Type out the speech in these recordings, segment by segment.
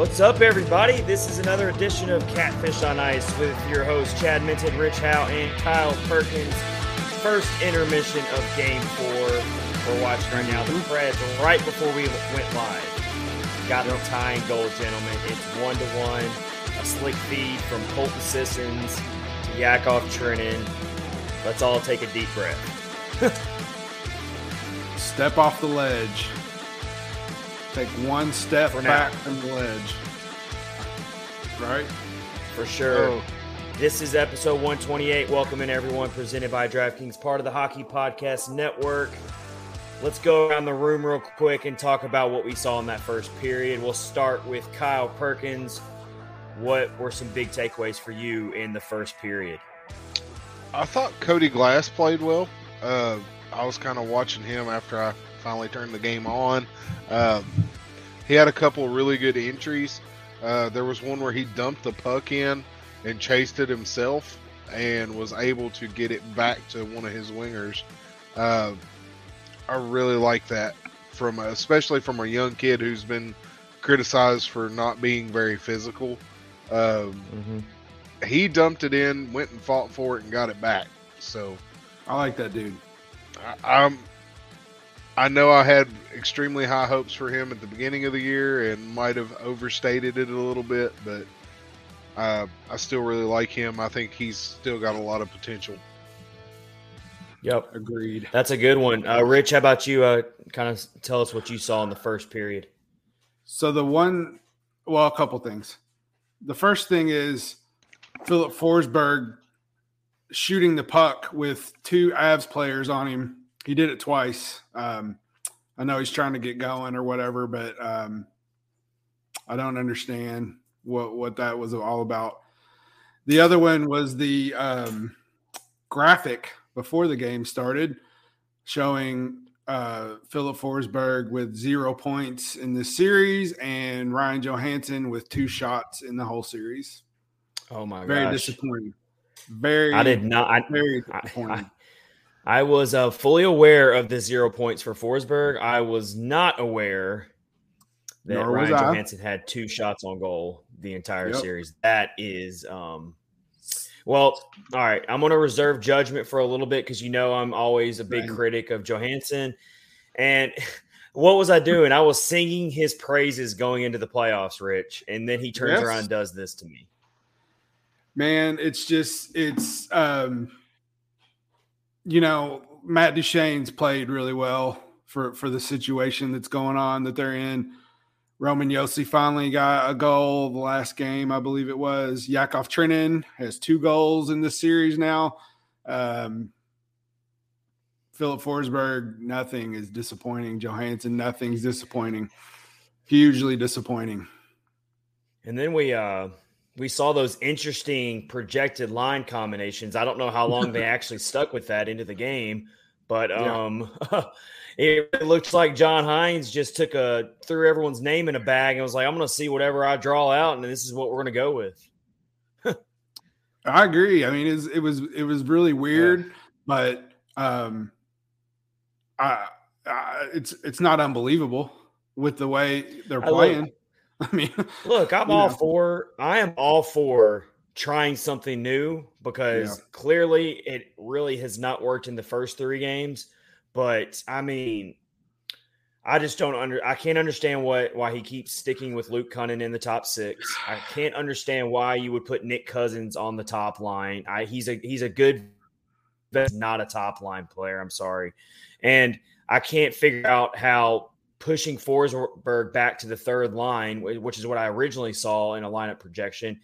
What's up, everybody? This is another edition of Catfish on Ice with your hosts, Chad Minton, Rich Howe, and Kyle Perkins. First intermission of Game 4. We're watching right now the Preds right before we went live. Got the tying goal, gentlemen. It's one to one. A slick feed from Colton Sissons to Yakov Trenin. Let's all take a deep breath. Step off the ledge. Take one step For now. back from the ledge. Right? For sure. Oh. This is episode 128. Welcome in, everyone. Presented by DraftKings, part of the Hockey Podcast Network. Let's go around the room real quick and talk about what we saw in that first period. We'll start with Kyle Perkins. What were some big takeaways for you in the first period? I thought Cody Glass played well. Uh, I was kind of watching him after I finally turned the game on. Um, he had a couple really good entries. Uh, there was one where he dumped the puck in and chased it himself and was able to get it back to one of his wingers. Uh, I really like that from especially from a young kid who's been criticized for not being very physical. Um, he dumped it in, went and fought for it, and got it back. So I like that dude. I, I'm. I know I had extremely high hopes for him at the beginning of the year and might have overstated it a little bit, but uh, I still really like him. I think he's still got a lot of potential. Yep. Agreed. That's a good one. Uh, Rich, how about you? Uh, kind of tell us what you saw in the first period. So the one, well, a couple things. The first thing is Filip Forsberg shooting the puck with two Avs players on him. He did it twice. Um, I know he's trying to get going or whatever, but um, I don't understand what what that was all about. The other one was the um, graphic before the game started showing uh, Filip Forsberg with zero points in the series and Ryan Johansen with two shots in the whole series. Oh my god. Very gosh. disappointing. Very, I did not. I, very disappointing. I- I was uh, fully aware of the zero points for Forsberg. I was not aware that Nor Ryan Johansen had two shots on goal the entire Yep. series. That is, um, well, all right. I'm going to reserve judgment for a little bit because you know I'm always a big Same. critic of Johansen. And what was I doing? I was singing his praises going into the playoffs, Rich, and then he turns Yes. around and does this to me. Man, it's just it's um you know, Matt Duchene's played really well for for the situation that's going on that they're in. Roman Josi finally got a goal the last game, I believe it was. Yakov Trenin has two goals in this series now. Um Filip Forsberg, nothing is disappointing. Johansen, nothing's disappointing. Hugely disappointing. And then we uh we saw those interesting projected line combinations. I don't know how long they actually stuck with that into the game, but Yeah. um it looks like John Hynes just took a threw everyone's name in a bag and was like, I'm gonna see whatever I draw out, and this is what we're gonna go with. I agree. I mean, it's, it was it was really weird, but um, I, I it's it's not unbelievable with the way they're I playing. I mean, Look, I'm all know. for I am all for trying something new because Yeah. clearly it really has not worked in the first three games. But I mean, I just don't under I can't understand what why he keeps sticking with Luke Kunin in the top six. I can't understand why you would put Nick Cousins on the top line. I he's a he's a good but not a top line player. I'm sorry. And I can't figure out how pushing Forsberg back to the third line, which is what I originally saw in a lineup projection.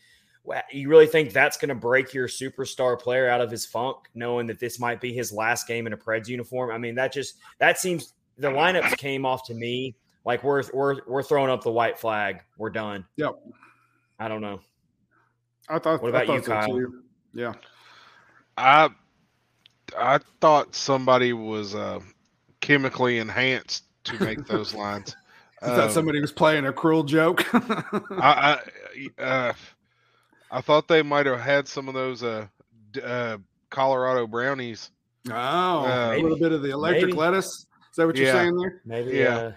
You really think that's going to break your superstar player out of his funk, knowing that this might be his last game in a Preds uniform? I mean, that just that seems the lineups came off to me like we're we're we're throwing up the white flag. We're done. Yep. I don't know. I thought. What about I thought you, so Kyle? too. Yeah. I I thought somebody was uh, chemically enhanced to make those lines. I thought Um, somebody was playing a cruel joke. I I, uh, I thought they might have had some of those uh, d- uh, Colorado brownies. oh, Uh, a little bit of the electric maybe. lettuce. Is that what you're Yeah. saying there? Maybe Yeah.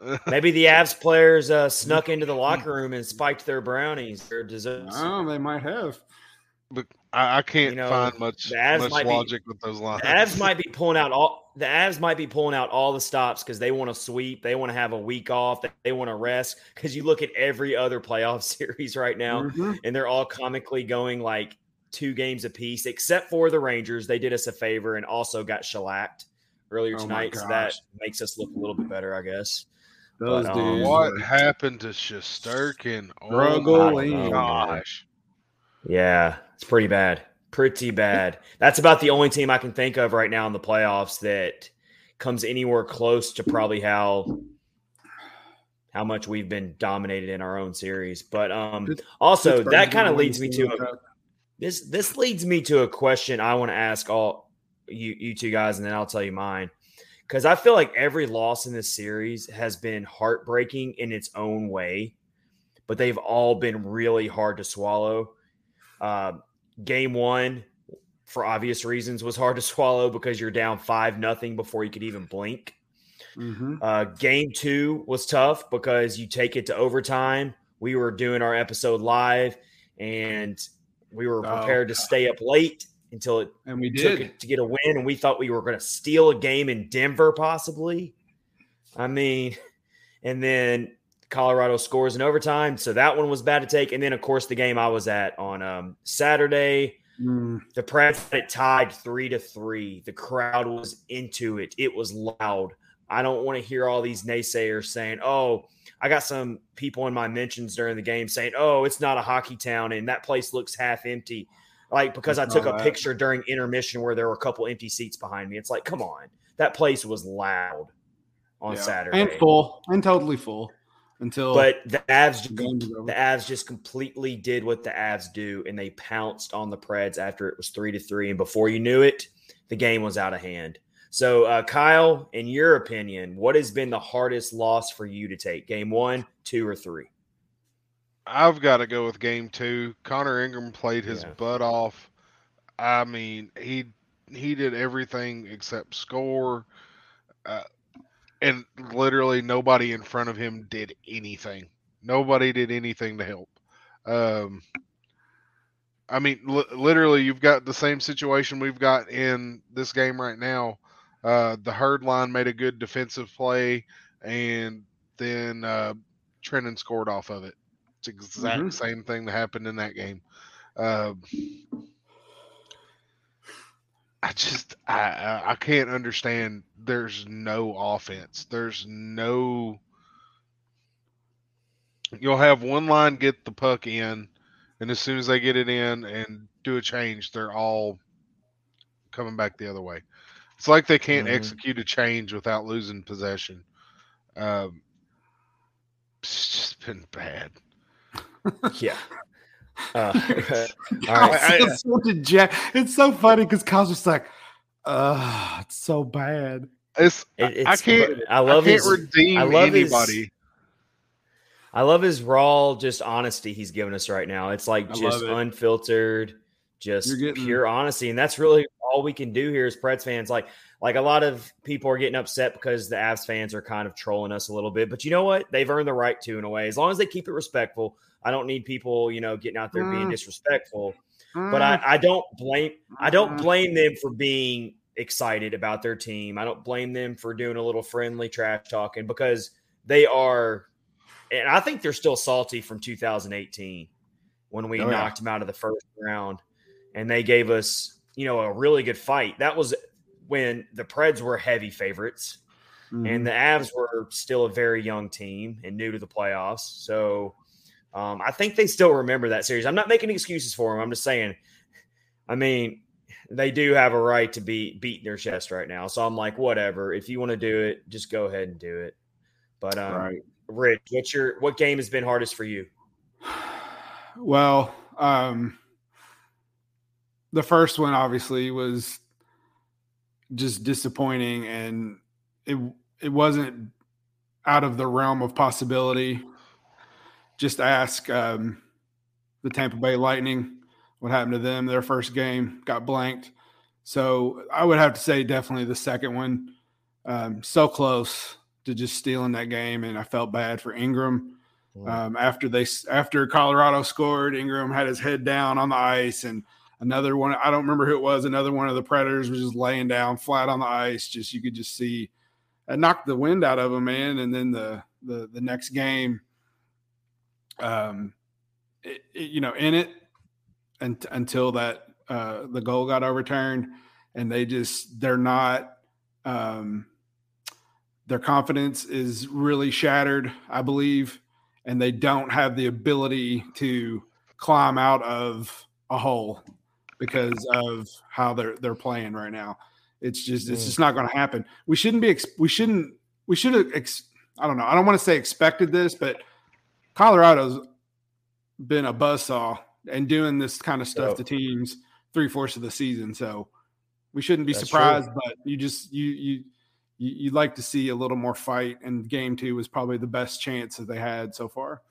uh, Maybe the Avs players uh, snuck into the locker room and spiked their brownies or desserts. Oh, they might have. But I, I can't You know, find much, much might be- logic with those lines. The Avs might be pulling out all the Avs might be pulling out all the stops because they want to sweep. They want to have a week off. They, they want to rest. Because you look at every other playoff series right now, Mhm. and they're all comically going like two games apiece, except for the Rangers. They did us a favor and also got shellacked earlier Oh tonight, so that makes us look a little bit better, I guess. Those But, um, what happened to Shesterkin? Oh Struggling. my gosh. Yeah, it's pretty bad. Pretty bad. That's about the only team I can think of right now in the playoffs that comes anywhere close to probably how how much we've been dominated in our own series. But um also Pittsburgh's that kind of leads me to a, this this leads me to a question I want to ask all you you two guys and then I'll tell you mine. Cuz I feel like every loss in this series has been heartbreaking in its own way, but they've all been really hard to swallow. Uh, game 1 for obvious reasons was hard to swallow because you're down 5 nothing before you could even blink. Mhm. Uh, game two was tough because you take it to overtime. We were doing our episode live and we were Oh, prepared to stay up late until it And we took did. it to get a win. And we thought we were going to steal a game in Denver, possibly. I mean, and then Colorado scores in overtime. So that one was bad to take. And then, of course, the game I was at on um, Saturday. Mm, The Preds had it tied three to three. The crowd was into it. It was loud. I don't want to hear all these naysayers saying, "Oh, I got some people in my mentions during the game saying, "Oh, it's not a hockey town and that place looks half empty." Like because I took a that. picture during intermission where there were a couple empty seats behind me. It's like, come on, that place was loud on yeah. Saturday and full and totally full until But the Avs the game was over. the Avs just completely did what the Avs do, and they pounced on the Preds after it was three to three. And before you knew it, the game was out of hand. So, uh, Kyle, in your opinion, what has been the hardest loss for you to take? Game one, two, or three? I've got to go with game two. Connor Ingram played his Yeah. butt off. I mean, he he did everything except score, uh, and literally nobody in front of him did anything. Nobody did anything to help. Um, I mean, li- literally, you've got the same situation we've got in this game right now. Uh, the herd line made a good defensive play, and then uh, Trenin scored off of it. It's exact Mhm. same thing that happened in that game. Uh, I just I, I I can't understand. There's no offense. There's no. You'll have one line get the puck in, and as soon as they get it in and do a change, they're all coming back the other way. It's like they can't Mhm. execute a change without losing possession. Um, it's just been bad. Yeah. Uh, all Kyle so deja- It's so funny because Kyle's just like, uh, it's so bad. It's It- I can't I love I can't his. redeem I love his- anybody. I love his raw, just honesty he's giving us right now. It's like I just it. unfiltered, just getting- pure honesty, and that's really all we can do here as Preds fans. Like, like a lot of people are getting upset because the Avs fans are kind of trolling us a little bit, but you know what? They've earned the right to in a way. As long as they keep it respectful, I don't need people, you know, getting out there being Mm. disrespectful. But I, I don't blame I don't blame them for being excited about their team. I don't blame them for doing a little friendly trash talking because they are, and I think they're still salty from 2018 when we Oh, yeah. knocked them out of the first round, and they gave us, you know, a really good fight. That was when the Preds were heavy favorites, Mhm. and the Avs were still a very young team and new to the playoffs. So um, I think they still remember that series. I'm not making excuses for them. I'm just saying, I mean, they do have a right to be beating their chest right now. So I'm like, whatever. If you want to do it, just go ahead and do it. But um, right. Rich, what's your what game has been hardest for you? Well, um, the first one obviously was just disappointing, and it it wasn't out of the realm of possibility. Just ask um, the Tampa Bay Lightning what happened to them. Their first game got blanked, so I would have to say definitely the second one. Um, so close to just stealing that game, and I felt bad for Ingram. Um, after they after Colorado scored, Ingram had his head down on the ice, and another one I don't remember who it was. Another one of the Predators was just laying down flat on the ice. Just you could just see it knocked the wind out of him, man. And then the the the next game, um, it, it, you know, in it and, until that uh, the goal got overturned, and they just they're not. Um, their confidence is really shattered, I believe and they don't have the ability to climb out of a hole because of how they're they're playing right now. It's just it's just not going to happen. We shouldn't be we shouldn't we should have ex, I don't know. I don't want to say expected this, but Colorado's been a buzzsaw and doing this kind of stuff to teams three fourths of the season. So we shouldn't be surprised, true. but you just you you you, would like to see a little more fight, and game two was probably the best chance that they had so far.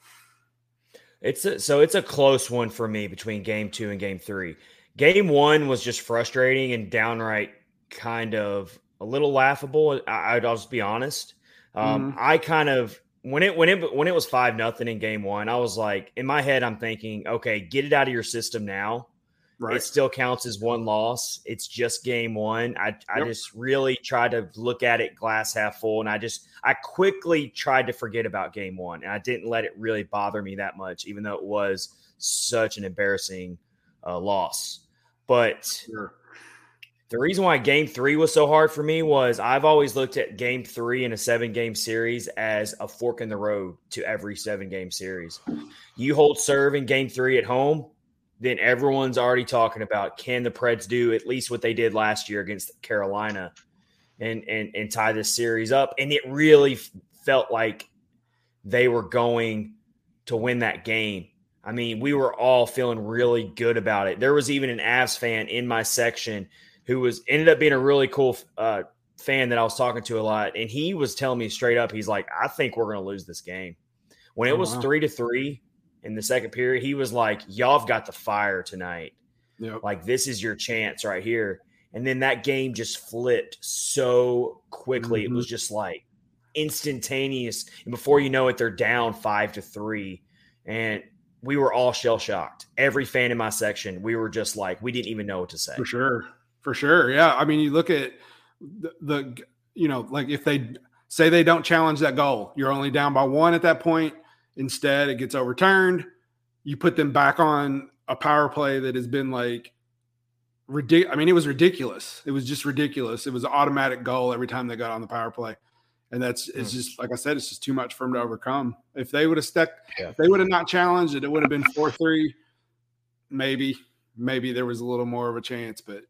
It's a, so it's a close one for me between game two and game three. Game one was just frustrating and downright kind of a little laughable. I, will just be honest. Um, mm-hmm. I kind of when it when it when it was five nothing in game one, I was like in my head, I'm thinking, okay, get it out of your system now. Right. It still counts as one loss. It's just game one. I, I yep. just really tried to look at it glass half full. And I just, I quickly tried to forget about game one. And I didn't let it really bother me that much, even though it was such an embarrassing uh, loss. But sure. The reason why game three was so hard for me was I've always looked at game three in a seven game series as a fork in the road to every seven game series. You hold serve in game three at home then everyone's already talking about can the Preds do at least what they did last year against Carolina and and and tie this series up. And it really felt like they were going to win that game. I mean, we were all feeling really good about it. There was even an Avs fan in my section who was ended up being a really cool uh, fan that I was talking to a lot, and he was telling me straight up, he's like, "I think we're going to lose this game." When it oh, was wow. three to three, in the second period, he was like, Y'all have got the fire tonight. Yep. Like, this is your chance right here. And then that game just flipped so quickly. Mm-hmm. It was mm-hmm. just like instantaneous. And before you know it, they're down five to three. And we were all shell shocked. Every fan in my section, we were just like, we didn't even know what to say. For sure. For sure. Yeah. I mean, you look at the, the you know, like if they say they don't challenge that goal, you're only down by one at that point Instead, it gets overturned. You put them back on a power play that has been like ridiculous. I mean, it was ridiculous. It was just ridiculous. It was an automatic goal every time they got on the power play. And that's it's hmm. just like I said, it's just too much for them to overcome. If they would have stuck, yeah. if they would have not challenged it, it would have been four three. Maybe, maybe there was a little more of a chance, but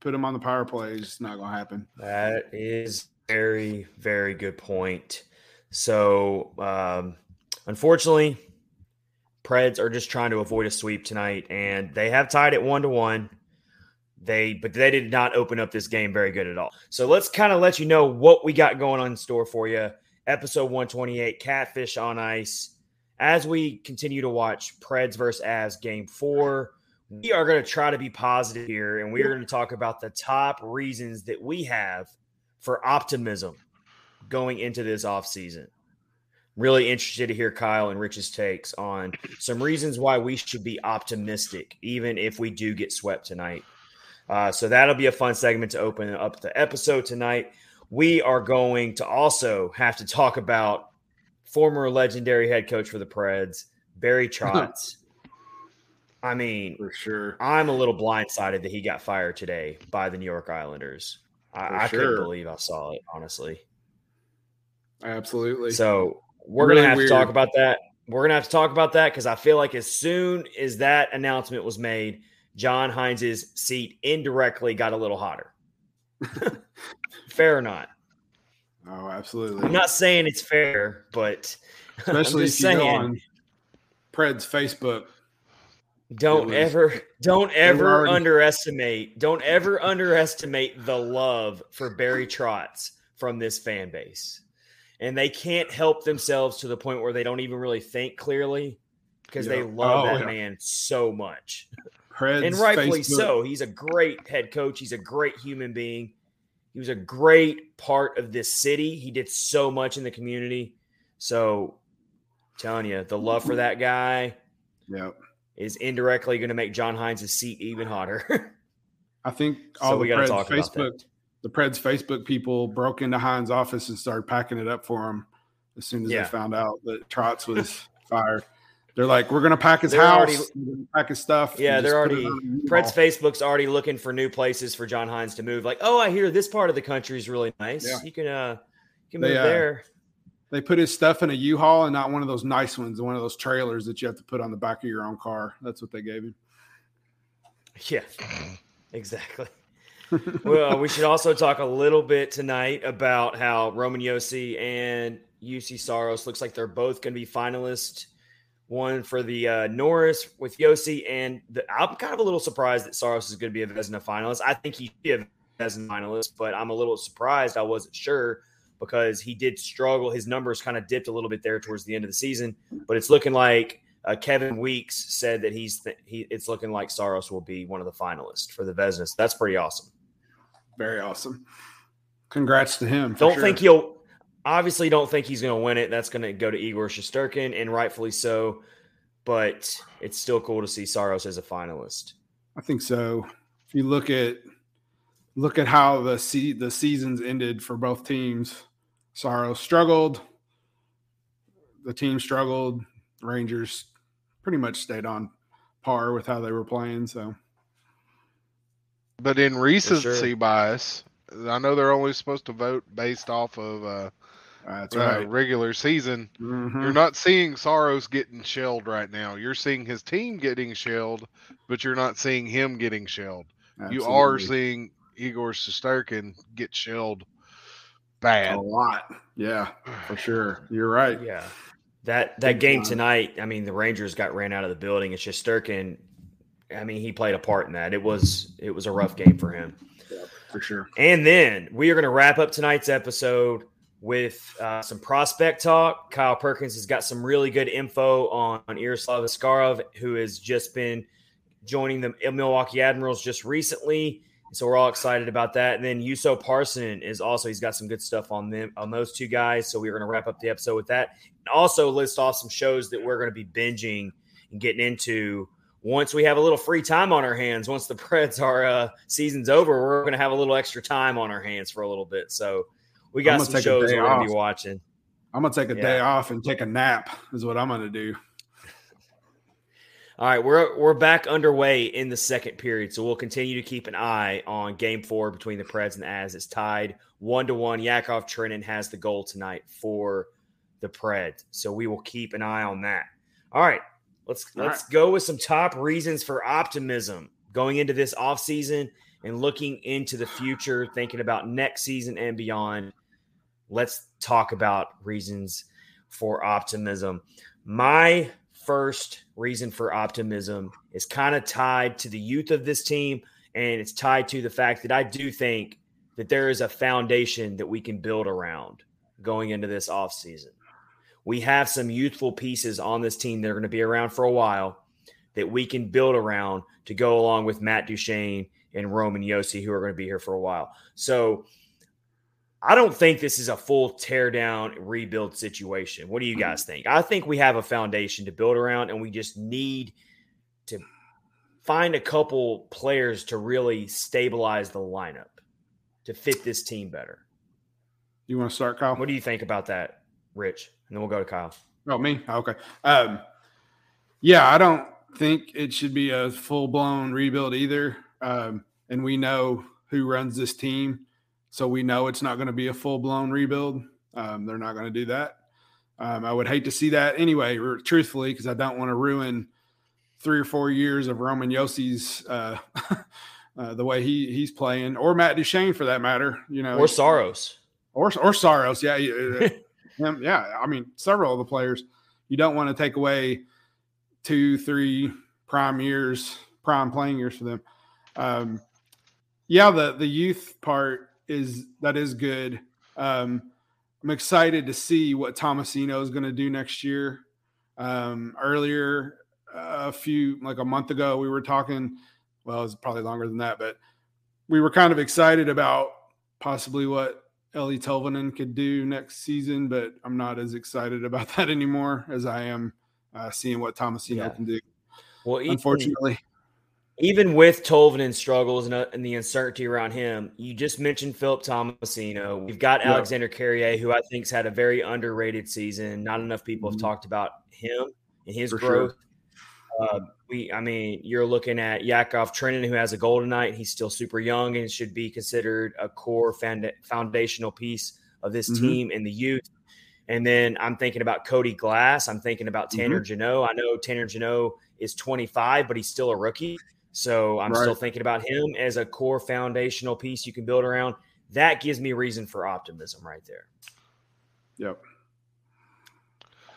put them on the power play just not going to happen. That is very, very good point. So, um, Unfortunately, Preds are just trying to avoid a sweep tonight, and they have tied it one to one. They but they did not open up this game very good at all. So let's kind of let you know what we got going on in store for you. Episode 128, Catfish on Ice. As we continue to watch Preds versus Avs game four, we are going to try to be positive here, and we are going to talk about the top reasons that we have for optimism going into this offseason really interested to hear Kyle and Rich's takes on some reasons why we should be optimistic, even if we do get swept tonight. Uh, so that'll be a fun segment to open up the episode tonight. We are going to also have to talk about former legendary head coach for the Preds, Barry Trotz. I mean, for sure, I'm a little blindsided that he got fired today by the New York Islanders. I, I couldn't believe I saw it, honestly. Absolutely. So we're really gonna have weird. to talk about that. We're gonna have to talk about that because I feel like as soon as that announcement was made, John Hynes's seat indirectly got a little hotter. fair or not? Oh, absolutely. I'm not saying it's fair, but especially if saying, you go on Pred's Facebook. Don't was, ever, don't ever already... underestimate, don't ever underestimate the love for Barry Trotz from this fan base and they can't help themselves to the point where they don't even really think clearly because yeah. they love oh, that yeah. man so much. and rightfully Facebook. so. He's a great head coach. He's a great human being. He was a great part of this city. He did so much in the community. So, telling you, the love for that guy Yep. Is indirectly going to make John Hynes' seat even hotter. I think all so the Preds Facebook the Preds Facebook people broke into Hynes' office and started packing it up for him as soon as Yeah. they found out that Trotz was fired. They're like, we're gonna pack his They're house, already- pack his stuff. Yeah, they're already. Preds Facebook's already looking for new places for John Hynes to move. Like, oh, I hear this part of the country is really nice. Yeah. You can uh you can They, move uh, there. They put his stuff in a U-Haul and not one of those nice ones, one of those trailers that you have to put on the back of your own car. That's what they gave him. Yeah, exactly. well, we should also talk a little bit tonight about how Roman Josi and Juuse Saros looks like they're both going to be finalists. One for the uh, Norris with Josi, and the, I'm kind of a little surprised that Saros is going to be a Vezina finalist. I think he should be a Vezina finalist, but I'm a little surprised. I wasn't sure because he did struggle. His numbers kind of dipped a little bit there towards the end of the season, but it's looking like uh, Kevin Weeks said that he's th- he. It's looking like Saros will be one of the finalists for the Vezina. That's pretty awesome. Very awesome. Congrats to him. Don't sure. think he'll obviously don't think he's going to win it. That's going to go to Igor Shesterkin, and rightfully so. But it's still cool to see Saros as a finalist. I think so. If you look at look at how the se- the seasons ended for both teams, Saros struggled. The team struggled. Rangers pretty much stayed on par with how they were playing. So But in recency sure. bias, I know they're only supposed to vote based off of uh, that's uh, right. regular season. Mhm. You're not seeing Saros getting shelled right now. You're seeing his team getting shelled, but you're not seeing him getting shelled. You are seeing Igor Shesterkin get shelled bad. a lot. Yeah, for sure. You're right. Yeah. That that Big game time. tonight, I mean, the Rangers got ran out of the building. It's just Sturkin. I mean, he played a part in that. It was it was a rough game for him. For sure. And then we are going to wrap up tonight's episode with uh, some prospect talk. Kyle Perkins has got some really good info on, on Yaroslav Askarov, who has just been joining the Milwaukee Admirals just recently. So we're all excited about that. And then Yuso Parson is also he's got some good stuff on them on those two guys. So we're going to wrap up the episode with that. And also list off some shows that we're going to be binging and getting into once we have a little free time on our hands, once the Preds are uh, season's over, we're going to have a little extra time on our hands for a little bit. So we got some shows we're going to be watching. I'm gonna take a Yeah. day off and take a nap. Is what I'm gonna do. All right, we're we're back underway in the second period, so we'll continue to keep an eye on Game Four between the Preds and the As. It's tied one to one. Yakov Trenin has the goal tonight for the Preds, so we will keep an eye on that. All right, let's All let's go with some top reasons for optimism going into this offseason and looking into the future, thinking about next season and beyond. Let's talk about reasons for optimism. My first reason for optimism is kind of tied to the youth of this team, and it's tied to the fact that I do think that there is a foundation that we can build around going into this offseason. We have some youthful pieces on this team that are going to be around for a while that we can build around to go along with Matt Duchene and Roman Josi, who are going to be here for a while. So I don't think this is a full tear down rebuild situation. What do you guys think? I think we have a foundation to build around, and we just need to find a couple players to really stabilize the lineup to fit this team better. You want to start, Kyle? What do you think about that, Rich? And then we'll go to Kyle. Oh, me? Okay. Um, yeah, I don't think it should be a full blown rebuild either. Um, and we know who runs this team. So we know it's not going to be a full blown rebuild. Um, they're not going to do that. Um, I would hate to see that anyway, truthfully, because I don't want to ruin three or four years of Roman Josi's uh, uh, the way he he's playing, or Matt Duchene for that matter. You know, Or Saros. or or Saros. Yeah, yeah, him, yeah. I mean, several of the players. You don't want to take away two, three prime years, prime playing years for them. Um, yeah, the the youth part is that is good. Um, I'm excited to see what Tomasino is going to do next year. Um, earlier, uh, a few like a month ago, we were talking. Well, it was probably longer than that, but we were kind of excited about possibly what Eeli Tolvanen could do next season, but I'm not as excited about that anymore as I am uh, seeing what Tomasino yeah. can do. Well, even, unfortunately, even with Tolvanen struggles and, uh, and, the uncertainty around him, you just mentioned Philip Tomasino. We've got yeah. Alexander Carrier, who I think's had a very underrated season. Not enough people mm-hmm. have talked about him and his For growth. Sure. Uh, we, I mean, you're looking at Yakov Trenin, who has a goal tonight. He's still super young and should be considered a core foundational piece of this mm-hmm. team and the youth. And then I'm thinking about Cody Glass. I'm thinking about Tanner mm-hmm. Jeannot. I know Tanner Jeannot is 25, but he's still a rookie. So I'm right. still thinking about him as a core foundational piece you can build around. That gives me reason for optimism right there. Yep.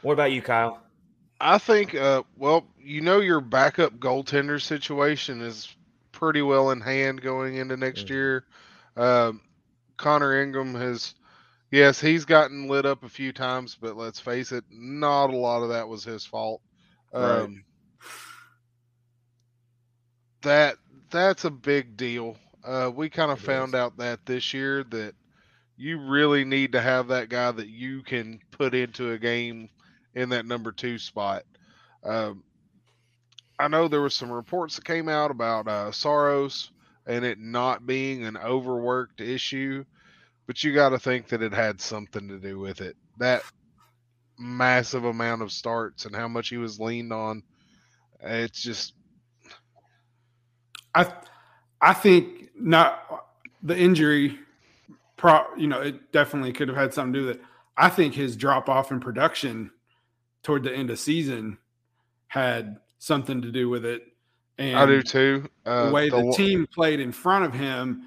What about you, Kyle? I think, uh, well, you know, your backup goaltender situation is pretty well in hand going into next mm-hmm. year. Um, Connor Ingram has, yes, he's gotten lit up a few times, but let's face it, not a lot of that was his fault. Um, right. That that's a big deal. Uh, we kind of found is. out that this year that you really need to have that guy that you can put into a game in that number two spot. Um, I know there was some reports that came out about uh, Saros and it not being an overworked issue, but you got to think that it had something to do with it. That massive amount of starts and how much he was leaned on. It's just. I, I think not the injury. Pro, you know, it definitely could have had something to do with it. I think his drop off in production toward the end of season had something to do with it. And I do too. Uh, the way the, the, team played in front of him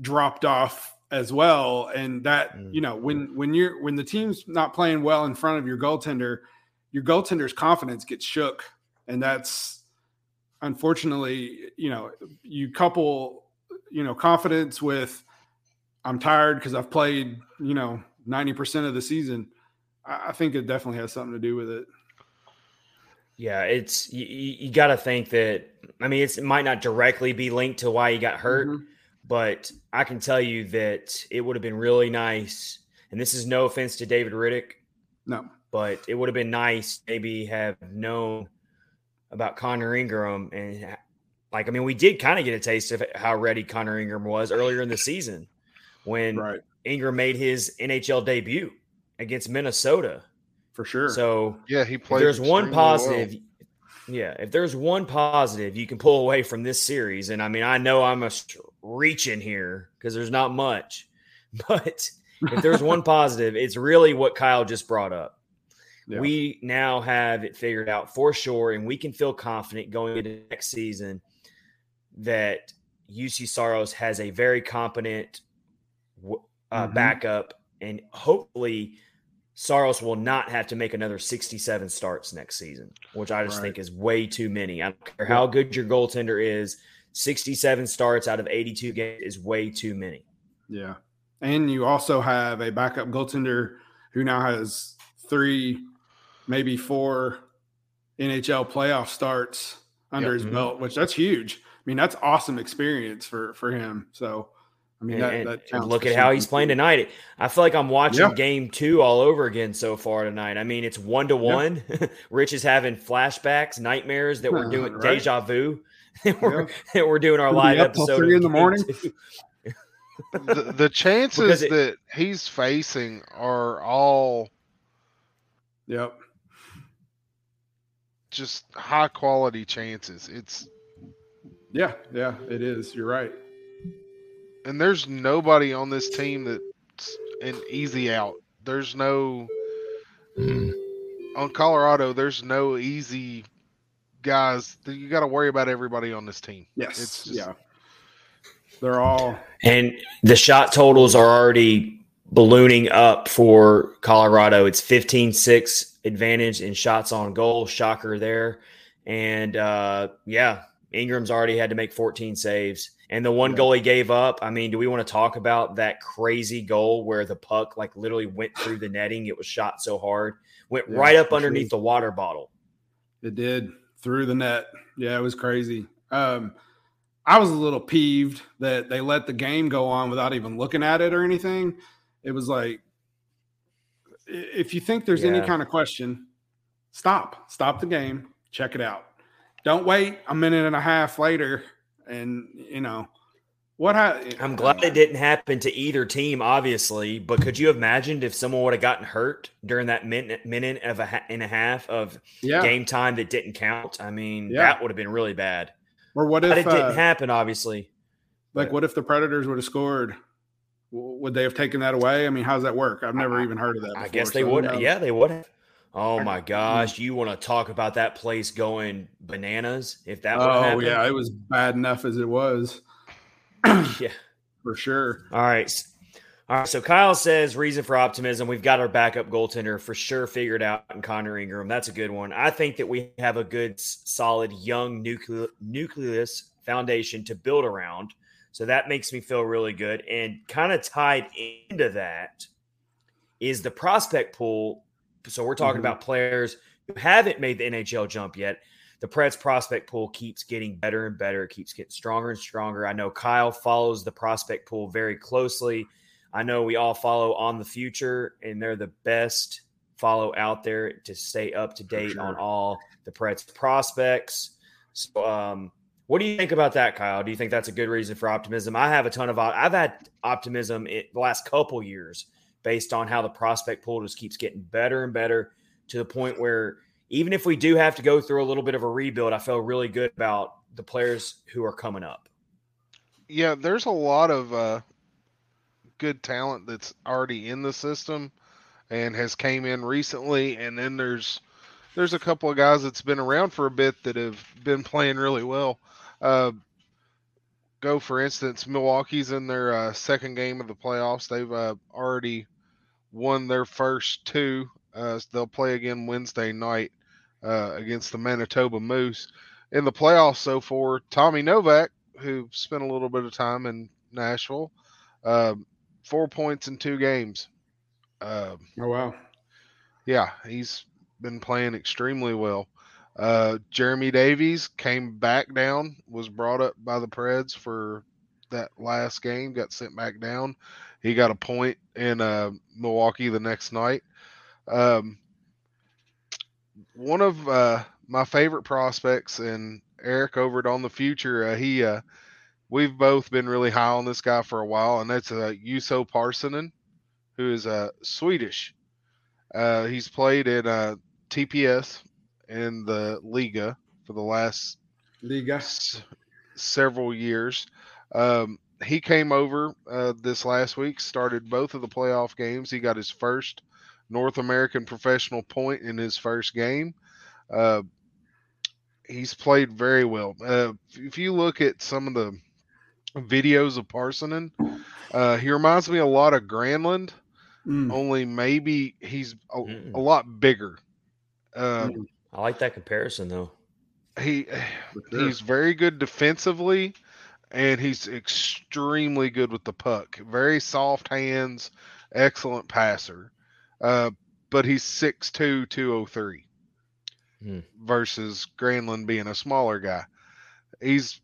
dropped off as well. And that, mm. you know, when when you're when the team's not playing well in front of your goaltender, your goaltender's confidence gets shook. And that's unfortunately, you know, you couple, you know, confidence with I'm tired because I've played, you know, 90% of the season I think it definitely has something to do with it. Yeah, it's you, you got to think that. I mean, it might not directly be linked to why he got hurt, mm-hmm. but I can tell you that it would have been really nice. And this is no offense to David Rittich. no, but it would have been nice maybe have known about Connor Ingram and like I mean, we did kind of get a taste of how ready Connor Ingram was earlier in the season when right. Ingram made his NHL debut against Minnesota for sure. So yeah, he played. there's one positive. Well. Yeah, if there's one positive you can pull away from this series, and I mean, I know I'm a reaching here because there's not much, but if there's one positive, it's really what Kyle just brought up. Yeah. We now have it figured out for sure, and we can feel confident going into next season that Juuse Saros has a very competent uh, mm-hmm. backup, and hopefully Saros will not have to make another 67 starts next season, which I just right. think is way too many. I don't care how good your goaltender is, 67 starts out of 82 games is way too many. Yeah. And you also have a backup goaltender who now has three, maybe four NHL playoff starts under yep. his mm-hmm. belt, which that's huge. I mean, that's awesome experience for for him. So I mean, and, that and look at how he's playing tonight. I feel like I'm watching yeah. game two all over again so far tonight. I mean, it's one to one. Rich is having flashbacks, nightmares that we're doing, right. deja vu. we're, yeah. we're doing our live episode three in the morning. the, the, chances it, that he's facing are all, yep, just high quality chances. It's yeah, yeah, it is. You're right and there's nobody on this team that's an easy out. There's no mm. on Colorado. There's no easy guys. You got to worry about everybody on this team. Yes, it's just, yeah. They're all and the shot totals are already ballooning up for Colorado. It's 15-6 advantage in shots on goal. Shocker there. And uh, yeah, Ingram's already had to make 14 saves. And the one goal he gave up, I mean, do we want to talk about that crazy goal where the puck like literally went through the netting? It was shot so hard, went yeah, right up underneath the water bottle. It did through the net. Yeah, it was crazy. Um, I was a little peeved that they let the game go on without even looking at it or anything. It was like, if you think there's any kind of question, stop, stop the game, check it out. Don't wait a minute and a half later, and you know what? Ha- I'm glad it didn't happen to either team, obviously. But could you have imagined if someone would have gotten hurt during that minute, minute of a ha- and a half of Yeah. game time that didn't count? I mean, Yeah. that would have been really bad. Or what But if it didn't uh, happen, obviously. like what if the Predators would have scored? Would they have taken that away? I mean, how's that work? I've never even heard of that. I guess they so would. knows? Yeah, they would have. Oh my gosh, you want to talk about that place going bananas? If that Oh yeah, it was bad enough as it was yeah. for sure. All right. All right. So Kyle says reason for optimism. We've got our backup goaltender for sure figured out in Connor Ingram. That's a good one. I think that we have a good, solid, young nucle- nucleus foundation to build around. So that makes me feel really good. And kind of tied into that is the prospect pool. So we're talking Mhm. about players who haven't made the NHL jump yet. The Preds prospect pool keeps getting better and better. It keeps getting stronger and stronger. I know Kyle follows the prospect pool very closely. I know we all follow on the future, and they're the best follow out there to stay up to date sure. on all the Preds prospects. So, um, what do you think about that, Kyle? Do you think that's a good reason for optimism? I have a ton of I've had optimism in the last couple years based on how the prospect pool just keeps getting better and better to the point where even if we do have to go through a little bit of a rebuild, I feel really good about the players who are coming up. Yeah, there's a lot of uh, good talent that's already in the system and has came in recently, and then there's there's a couple of guys that's been around for a bit that have been playing really well. Uh, go for instance, Milwaukee's in their uh, second game of the playoffs. They've uh, already won their first two. Uh, they'll play again Wednesday night uh, against the Manitoba Moose. In the playoffs so far, Tommy Novak, who spent a little bit of time in Nashville, uh, four points in two games. Uh, Oh wow. yeah, he's been playing extremely well. Uh, Jeremy Davies came back down, was brought up by the Preds for that last game, got sent back down. He got a point in uh, Milwaukee the next night. Um, one of uh, my favorite prospects, and Eric over at On the Future, uh, he uh, we've both been really high on this guy for a while, and that's uh, Juuso Pärssinen, who is uh, Swedish. He's played in TPS in the Liiga for the last Liiga. s- several years. Um, he came over uh, this last week, started both of the playoff games. He got his first North American professional point in his first game. Uh, he's played very well. Uh, if- if you look at some of the videos of Pärssinen, uh, he reminds me a lot of Granlund, Mm. only maybe he's a, Mm-mm. a lot bigger. Uh, Mm. I like that comparison though. he sure. he's very good defensively and he's extremely good with the puck very soft hands excellent passer uh, but he's 6'2 203 Hmm. versus granlund being a smaller guy he's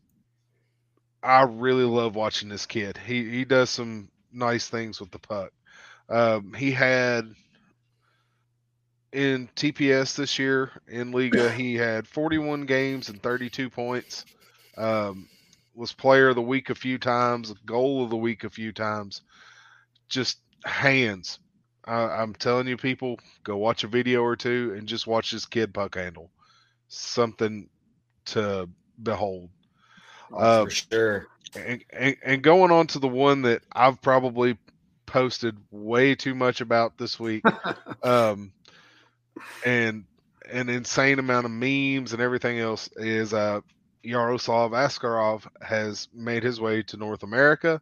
i really love watching this kid he he does some nice things with the puck um, he had in TPS this year in Liiga, he had 41 games and 32 points. Um, was player of the week a few times, goal of the week a few times. Just hands. I, I'm telling you, people, go watch a video or two and just watch this kid puck handle. Something to behold. Uh, for sure. and, and, and going on to the one that I've probably posted way too much about this week, um, and an insane amount of memes and everything else is uh, Yaroslav Askarov has made his way to North America.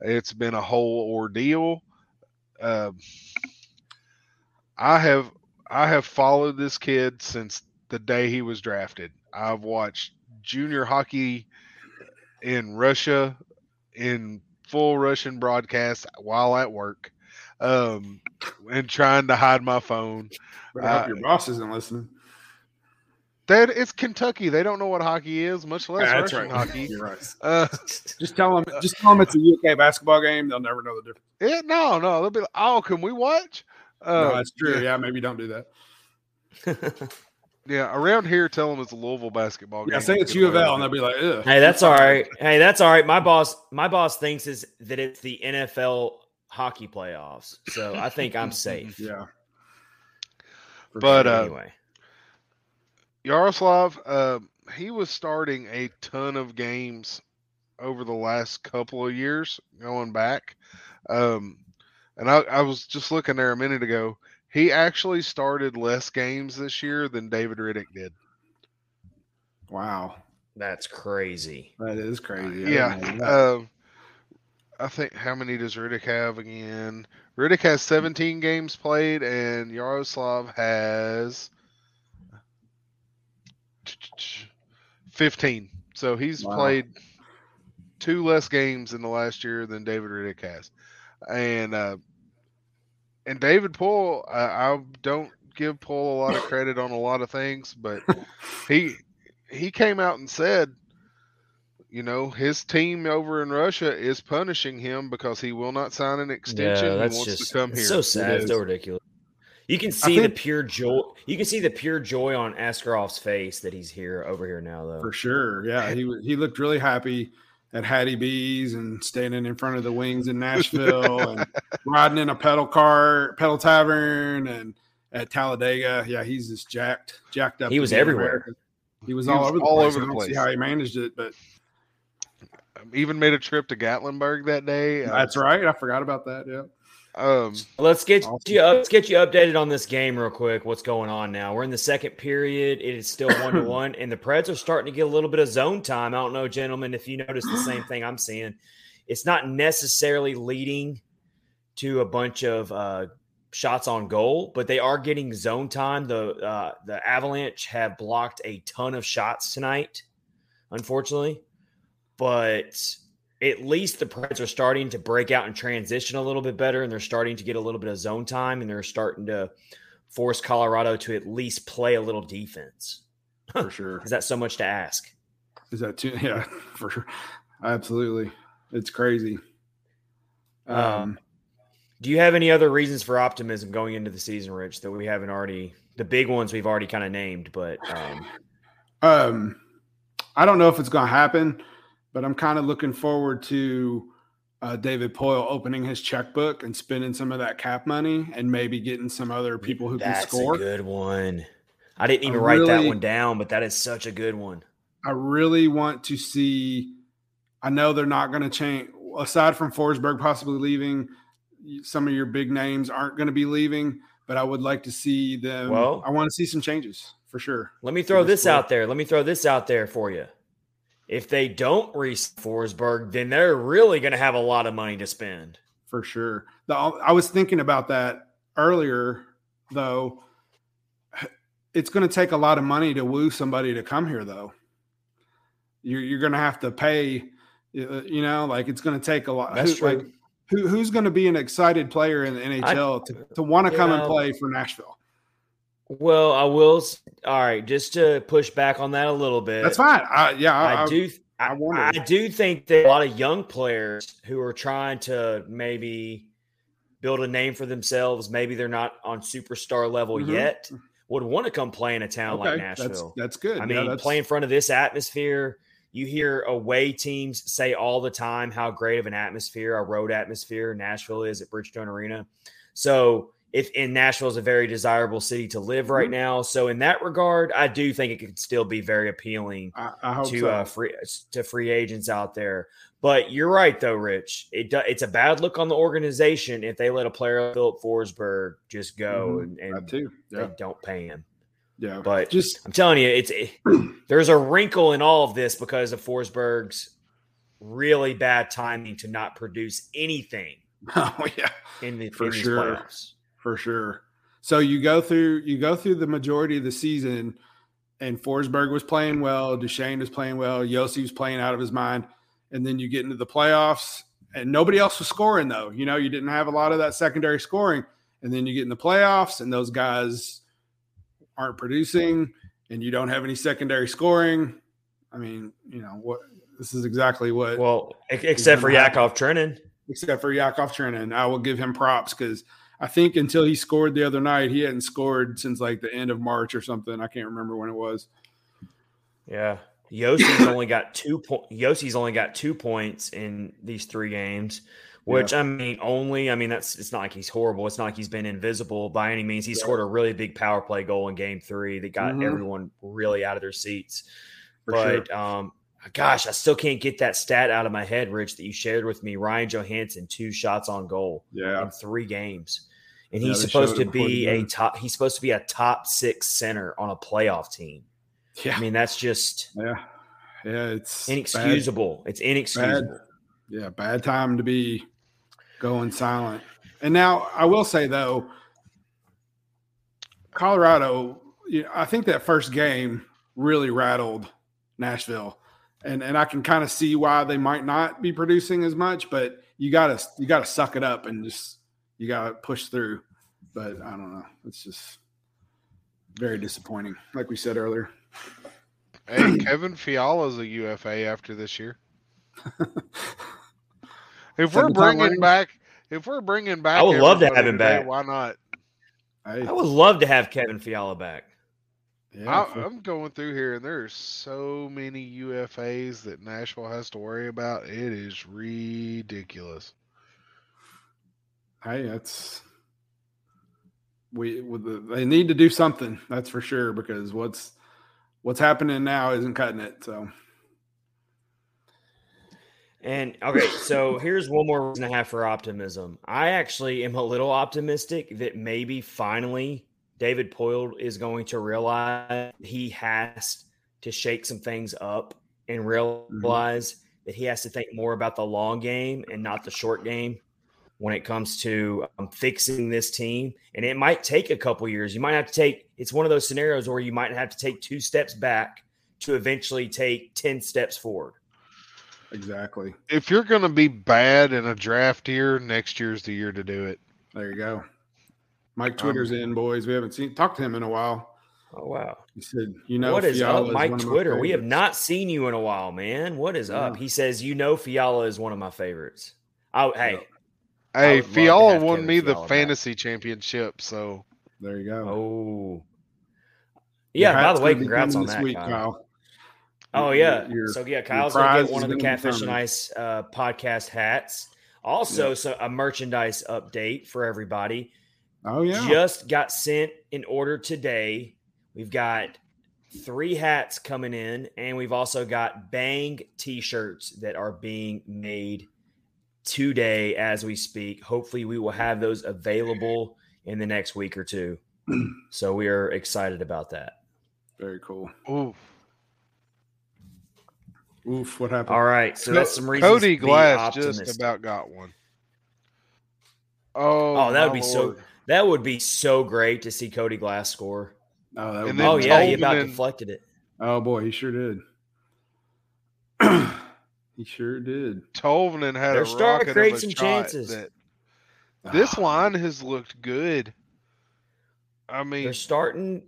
It's been a whole ordeal. Uh, I have I have followed this kid since the day he was drafted. I've watched junior hockey in Russia in full Russian broadcast while at work, um, and trying to hide my phone. But I hope uh, your boss isn't listening. That it's Kentucky. They don't know what hockey is, much less Yeah, that's Russian right. hockey. You're right. Uh, Just tell them. Just tell them it's a UK basketball game. They'll never know the difference. yeah, no, no. They'll be like, "Oh, can we watch?" Uh, no, that's true. Yeah, Yeah. maybe don't do that. yeah, around here, tell them it's a Louisville basketball game. Yeah, say it's U of wear L, and they'll be like, Ugh. hey, that's all right. Hey, that's all right. My boss, my boss thinks is that it's the NFL hockey playoffs, so I think I'm safe. Yeah. For But, uh, anyway, Yaroslav, uh, he was starting a ton of games over the last couple of years, going back. Um, and I, I was just looking there a minute ago. He actually started less games this year than David Rittich did. wow, that's crazy. that is crazy. I yeah. didn't know that. Um, I think how many does Rittich have again? Rittich has 17 games played, and Yaroslav has 15. So he's Wow. played two less games in the last year than David Rittich has, and uh, and David Poile, I, I don't give Poile a lot of credit on a lot of things, but he he came out and said, you know, his team over in Russia is punishing him because he will not sign an extension. Yeah, he that's wants just to come here. so sad. It's so ridiculous. You can see the pure joy. You can see the pure joy on Askarov's face that he's here over here now, though. For sure. Yeah. He he looked really happy at Hattie B's and standing in front of the wings in Nashville and riding in a pedal car, pedal tavern and at Talladega. Yeah, he's just jacked, jacked up. He was everywhere. American. He was He all was over the all place. over I the don't place. see how he managed it, but Even made a trip to Gatlinburg that day. Uh, that's right. I forgot about that. Yeah. Um, Let's get Awesome. you up, let's get you updated on this game real quick. What's going on now? We're in the second period. It is still one to one, and the Preds are starting to get a little bit of zone time. I don't know, gentlemen, if you notice the same thing I'm seeing. It's not necessarily leading to a bunch of uh, shots on goal, but they are getting zone time. The uh, the Avalanche have blocked a ton of shots tonight, unfortunately, but at least the Preds are starting to break out and transition a little bit better, and they're starting to get a little bit of zone time, and they're starting to force Colorado to at least play a little defense. For sure. Is that so much to ask? Is that too? Yeah, for sure. Absolutely. It's crazy. Um, Um, Do you have any other reasons for optimism going into the season, Rich, that we haven't already? The big ones we've already kind of named, but um, Um, I don't know if it's going to happen, but I'm kind of looking forward to uh, David Poile opening his checkbook and spending some of that cap money, and maybe getting some other people who can score. that's a good one. I didn't even I write that one down, but that is such a good one. I really want to see. I know they're not going to change. Aside from Forsberg possibly leaving, some of your big names aren't going to be leaving. But I would like to see them. Well- I want to see some changes for sure. Let me throw the this out there. Let me throw this out there for you. If they don't reach Forsberg, then they're really going to have a lot of money to spend. for sure. The, I was thinking about that earlier, though. It's going to take a lot of money to woo somebody to come here, though. You're you're going to have to pay. uh, You know, like it's going to take a lot. That's who, true. Like, who who's going to be an excited player in the NHL to, to want to you come and play for Nashville? Well, I will. All right, just to push back on that a little bit. That's fine. I, yeah, I, I, do. I, I. I do think that a lot of young players who are trying to maybe build a name for themselves, maybe they're not on superstar level Mhm. yet, would want to come play in a town like Okay, that's Nashville. that's good. I mean, that's- play in front of this atmosphere. You hear away teams say all the time how great of an atmosphere, a road atmosphere Nashville is at Bridgestone Arena. So, if in Nashville is a very desirable city to live right Mhm. now, so in that regard, I do think it could still be very appealing I, I to so. uh, free to free agents out there. But you're right, though, Rich. It do, it's a bad look on the organization if they let a player like Filip Forsberg just go Mhm. and, and. Yeah, they don't pay him. yeah. But Just I'm telling you, it's it, there's a wrinkle in all of this because of Forsberg's really bad timing to not produce anything oh yeah. in the For in sure. playoffs. For sure. So you go through you go through the majority of the season, and Forsberg was playing well, Duchene was playing well, Josi was playing out of his mind, and then you get into the playoffs, and nobody else was scoring though. You know, you didn't have a lot of that secondary scoring, and then you get in the playoffs, and those guys aren't producing, and you don't have any secondary scoring, I mean, you know what? This is exactly what. Well, except for Yakov Trenin. Except for Yakov Trenin, I will give him props because I think until he scored the other night, he hadn't scored since like the end of March or something. I can't remember when it was. Yeah, Josi's only got two points. Josi's only got two points in these three games, which yeah. I mean, only I mean that's it's not like he's horrible. It's not like he's been invisible by any means. He yeah. scored a really big power play goal in Game Three that got mm-hmm. everyone really out of their seats. For but sure. um, gosh, I still can't get that stat out of my head, Rich, that you shared with me. Ryan Johansen, two shots on goal, yeah, in three games, and he's yeah, supposed to be a top. He's supposed to be a top six center on a playoff team. Yeah. I mean, that's just yeah, yeah. It's inexcusable. Bad. It's inexcusable. Bad. Yeah, bad time to be going silent. And now I will say though, Colorado. You know, I think that first game really rattled Nashville, and and I can kind of see why they might not be producing as much. But you gotta you gotta suck it up and just you gotta push through. But I don't know. It's just very disappointing, like we said earlier. Hey, Kevin Fiala's a UFA after this year. if we're bringing back, if we're bringing back, I would love to have him today, back. Why not? I would love to have Kevin Fiala back. Yeah, I, am going through here, and there's so many UFAs that Nashville has to worry about. It is ridiculous. Hey, that's we. They need to do something. That's for sure. Because what's what's happening now isn't cutting it. So. And okay, so here's one more reason I have for optimism. I actually am a little optimistic that maybe finally David Poile is going to realize he has to shake some things up and mm-hmm. realize mm-hmm. that he has to think more about the long game and not the short game when it comes to um, fixing this team. And it might take a couple years. You might have to take, it's one of those scenarios where you might have to take two steps back to eventually take 10 steps forward. Exactly. If you're going to be bad in a draft year, next year's the year to do it. There you go. Mike Twitter's um, in, boys. We haven't seen talked to him in a while. Oh wow. He said, "You know what is Fiala up, Mike Twitter? We have not seen you in a while, man. What is yeah. up?" He says, "You know, Fiala is one of my favorites." Oh, hey, Hey, Fiala won me the fantasy back. championship, so there you go. Oh, yeah. By the way, congrats on that, week, Kyle. Kyle. Oh yeah. Your, so yeah, Kyle's gonna get one of the Catfish and Ice uh, podcast hats. Also, so a merchandise update for everybody. Oh yeah. Just got sent in order today. We've got three hats coming in, and we've also got Bang t-shirts that are being made today as we speak. Hopefully, we will have those available in the next week or two. so we are excited about that. Very cool. Oof. Oof, what happened? All right. So that's some reasons. Cody Glass just about got one. Oh, oh that would be Lord. so that would be so great to see Cody Glass score. Oh, oh yeah, he about deflected it. Oh boy, he sure did. He sure did. Tolvanen had They're a starting to create some chances. That this oh. line has looked good. I mean, they're starting.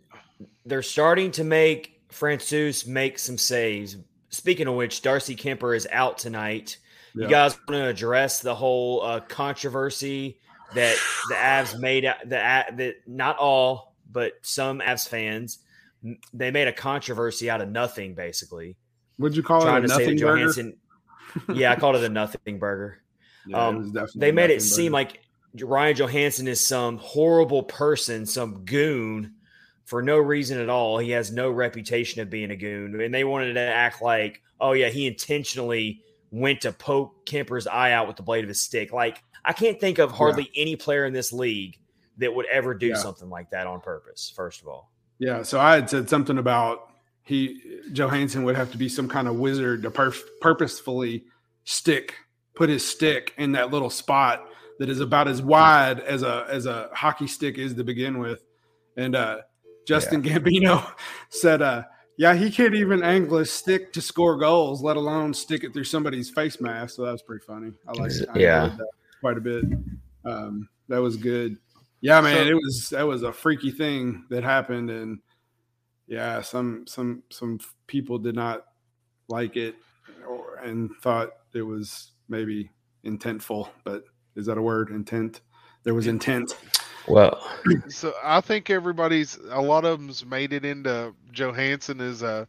They're starting to make Francouz make some saves. Speaking of which, Darcy Kuemper is out tonight. Yeah. You guys want to address the whole uh, controversy that the Avs made? The that not all, but some Avs fans they made a controversy out of nothing, basically. What'd you call Trying it? To say Johansen, yeah, I called it a nothing burger. Yeah, um, they made it seem like Ryan Johansen is some horrible person, some goon for no reason at all. He has no reputation of being a goon. And they wanted to act like, oh, yeah, he intentionally went to poke Kuemper's eye out with the blade of his stick. Like, I can't think of hardly yeah. any player in this league that would ever do yeah. something like that on purpose, first of all. Yeah. So I had said something about he Johansen would have to be some kind of wizard to perf- purposefully stick put his stick in that little spot that is about as wide as a as a hockey stick is to begin with. And uh, Justin yeah. Gambino said, uh, "Yeah, he can't even angle his stick to score goals, let alone stick it through somebody's face mask." So that was pretty funny. I like it. Yeah, quite a bit. Um, that was good. Yeah, man, so, it was that was a freaky thing that happened, and yeah, some some some people did not like it or, and thought it was maybe intentful, but is that a word? Intent. There was intent. Well, So I think everybody's a lot of them's made it into Johansen is a.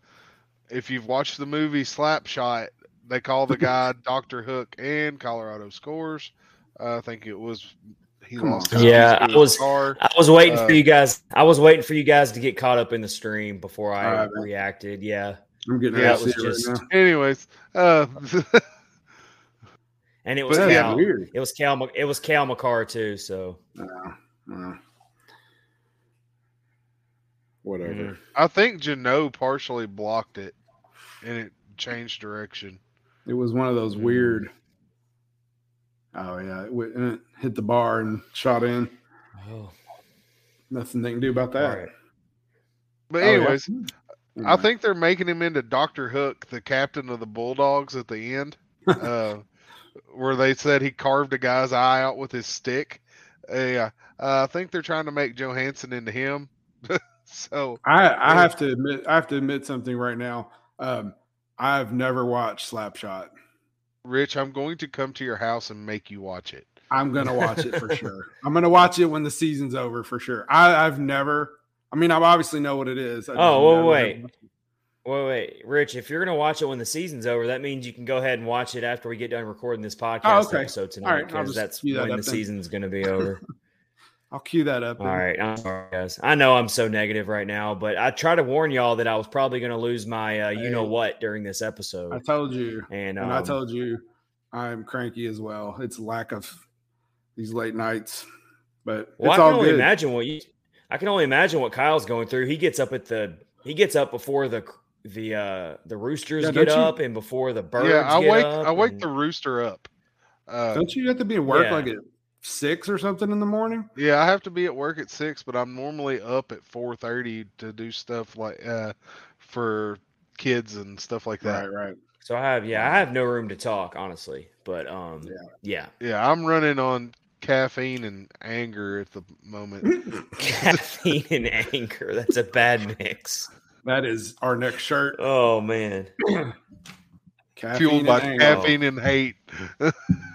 If you've watched the movie Slapshot, they call the guy Doctor Hook and Colorado scores. Uh, I think it was he Come lost. on. Yeah, I was- car. I was waiting Uh, for you guys. I was waiting for you guys to get caught up in the stream before I Alright, man. reacted. Yeah, I'm getting Yeah, ready it was just- right now. Anyways, uh, and it was But Cal. weird. It was Cal. It was Cale Makar too. So No, no. Whatever. mm. I think Jano partially blocked it, and it changed direction. It was one of those Mm. weird. Oh yeah, it, went, and it hit the bar and shot in. Oh, Nothing they can do about that. right. But Oh, yeah. anyways, I think they're making him into Doctor Hook, the captain of the Bulldogs at the end, uh, where they said he carved a guy's eye out with his stick. Uh, yeah, uh, I think they're trying to make Johansen into him. so I, I have to admit I have to admit something right now. Um, I've never watched Slapshot. Rich, I'm going to come to your house and make you watch it. I'm gonna watch it for sure. I'm gonna watch it when the season's over for sure. I, I've never. I mean, I obviously know what it is. I Oh, wait, wait. Wait, wait, Rich. If you're gonna watch it when the season's over, that means you can go ahead and watch it after we get done recording this oh, podcast Oh, okay. episode tonight, All right, I'll because just that's cue that when the then. season's gonna be over. I'll cue that up. All then. right, I'm sorry, guys. I know I'm so negative right now, but I try to warn y'all that I was probably gonna lose my, uh, you know what, during this episode, I told you, and and I um, told you, I'm cranky as well. It's lack of these late nights, but Well, it's I can all only good. imagine what you. I can only imagine what Kyle's going through. He gets up at the. He gets up before the the uh the roosters Yeah, get you- up and before the birds. yeah, I get wake up I wake and- the rooster up. Uh, Don't you have to be at work Yeah. like at six or something in the morning? yeah, I have to be at work at six, but I'm normally up at four thirty to do stuff like uh, for kids and stuff like that. Right, right. So I have yeah, I have no room to talk honestly, but um Yeah. yeah, Yeah, I'm running on caffeine and anger at the moment. caffeine and anger. That's a bad mix. That is our next shirt. Oh man. Caffeine Fueled by anger. caffeine and hate.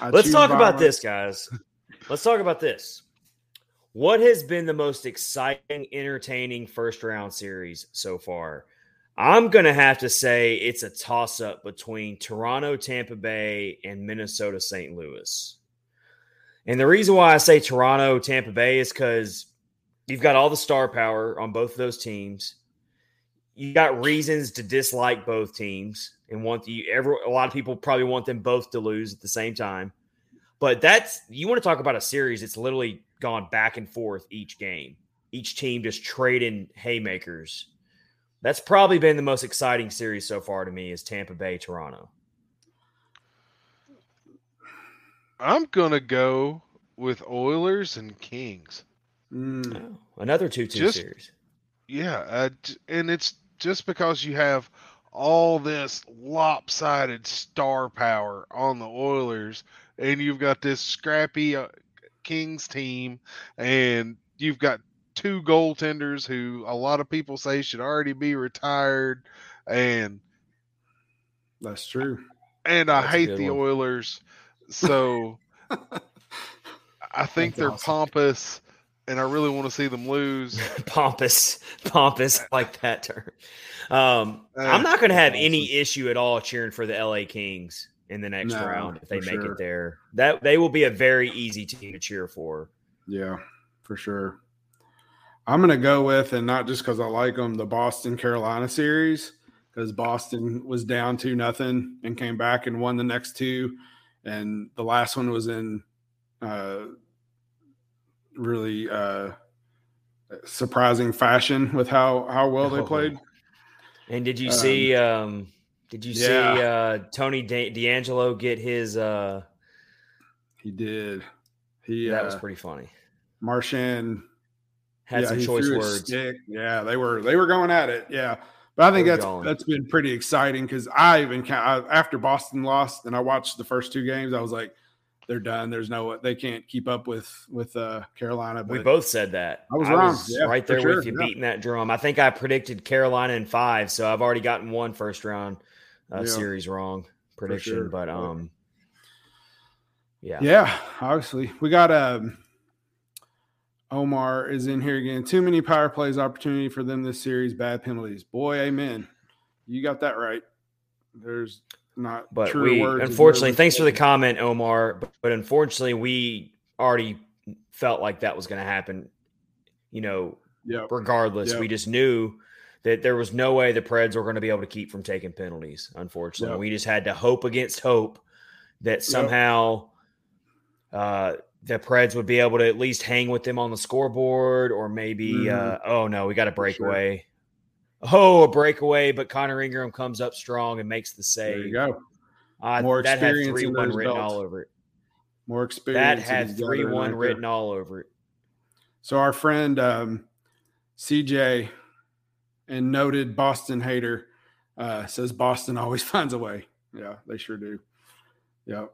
I Let's talk about this, guys. Let's talk about this. What has been the most exciting, entertaining first round series so far? I'm going to have to say it's a toss up between Toronto, Tampa Bay, and Minnesota, St. Louis. And the reason why I say Toronto, Tampa Bay is because you've got all the star power on both of those teams. You got reasons to dislike both teams and want you every a lot of people probably want them both to lose at the same time. But that's you want to talk about a series, it's literally gone back and forth each game. Each team just trading haymakers. That's probably been the most exciting series so far to me is Tampa Bay Toronto. I'm gonna go with Oilers and Kings. Mm, Oh, another 2 2 series. Yeah, uh, and it's just because you have all this lopsided star power on the Oilers, and you've got this scrappy uh, Kings team, and you've got two goaltenders who a lot of people say should already be retired, and that's true. and I That's hate the one. Oilers, so I think That's they're awesome. pompous, and I really want to see them lose. pompous, pompous, like that term. Um, Uh, I'm not going to have any issue at all cheering for the LA Kings in the next No, round if they make sure. it there. That they will be a very easy team to cheer for. Yeah, for sure. I'm gonna go with, and not just because I like them, the Boston Carolina series, because Boston was down two nothing and came back and won the next two, and the last one was in uh, really uh, surprising fashion with how how well they Oh. played. And did you Um, see? Um, did you yeah. see uh, Tony De- DeAngelo get his? Uh, He did. He That uh, was pretty funny. Marchand Had yeah, some choice words. Yeah, they were they were going at it. Yeah, but I think that's going. that's been pretty exciting because I even I, after Boston lost and I watched the first two games, I was like, they're done. There's no they can't keep up with with uh, Carolina. we both said that. I was wrong. Yeah, right there sure, with you, yeah. beating that drum. I think I predicted Carolina in five, so I've already gotten one first round uh, Yeah. series wrong prediction. sure. But um, yeah, Yeah, obviously. We got um Omar is in here again. Too many power plays opportunity for them this series, bad penalties. Boy, amen. You got that right. There's not But truer we, words unfortunately, thanks for the comment, Omar. But, but unfortunately, we already felt like that was going to happen. You know, Yep. regardless, Yep. we just knew that there was no way the Preds were going to be able to keep from taking penalties. Unfortunately, Yep. we just had to hope against hope that somehow uh, the Preds would be able to at least hang with them on the scoreboard, or maybe, Mhm. uh, oh no, we got a breakaway. Oh, a breakaway, but Connor Ingram comes up strong and makes the save. There you go. Uh, More that had experience three one written belts. all over it. More experience. That had three one right written there. all over it. So our friend um, CJ and noted Boston hater uh, says Boston always finds a way. Yeah, they sure do. Yeah,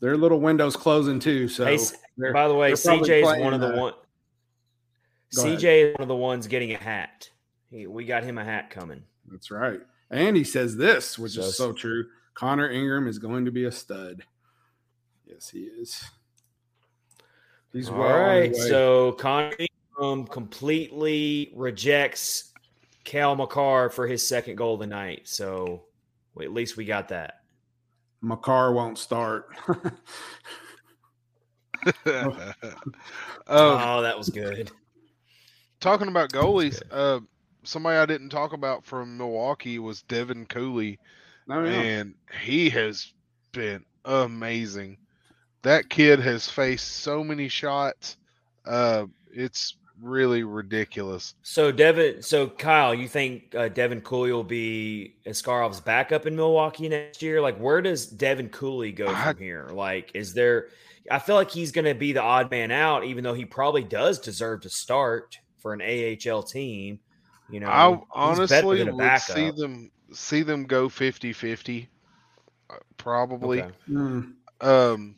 Their little window's closing too. So Hey, By the way, CJ is one of the uh, one. Go ahead. CJ is one of the ones getting a hat. He, we got him a hat coming. That's right. And he says this, which So- is so true. Connor Ingram is going to be a stud. Yes, he is. He's All well right, so Connor Ingram completely rejects Cale Makar for his second goal tonight. So well, at least we got that. Makar won't start. um, oh, that was good. talking about goalies, good. uh, somebody I didn't talk about from Milwaukee was Devin Cooley, No, no. and he has been amazing. That kid has faced so many shots. Uh, it's really ridiculous. So Devin, so Kyle, you think uh, Devin Cooley will be Askarov's backup in Milwaukee next year? Like, where does Devin Cooley go I- from here? Like, is there? I feel like he's going to be the odd man out, even though he probably does deserve to start for an AHL team. You know, I honestly would see them see them go 50-50, uh, probably. Okay. Mm, Um,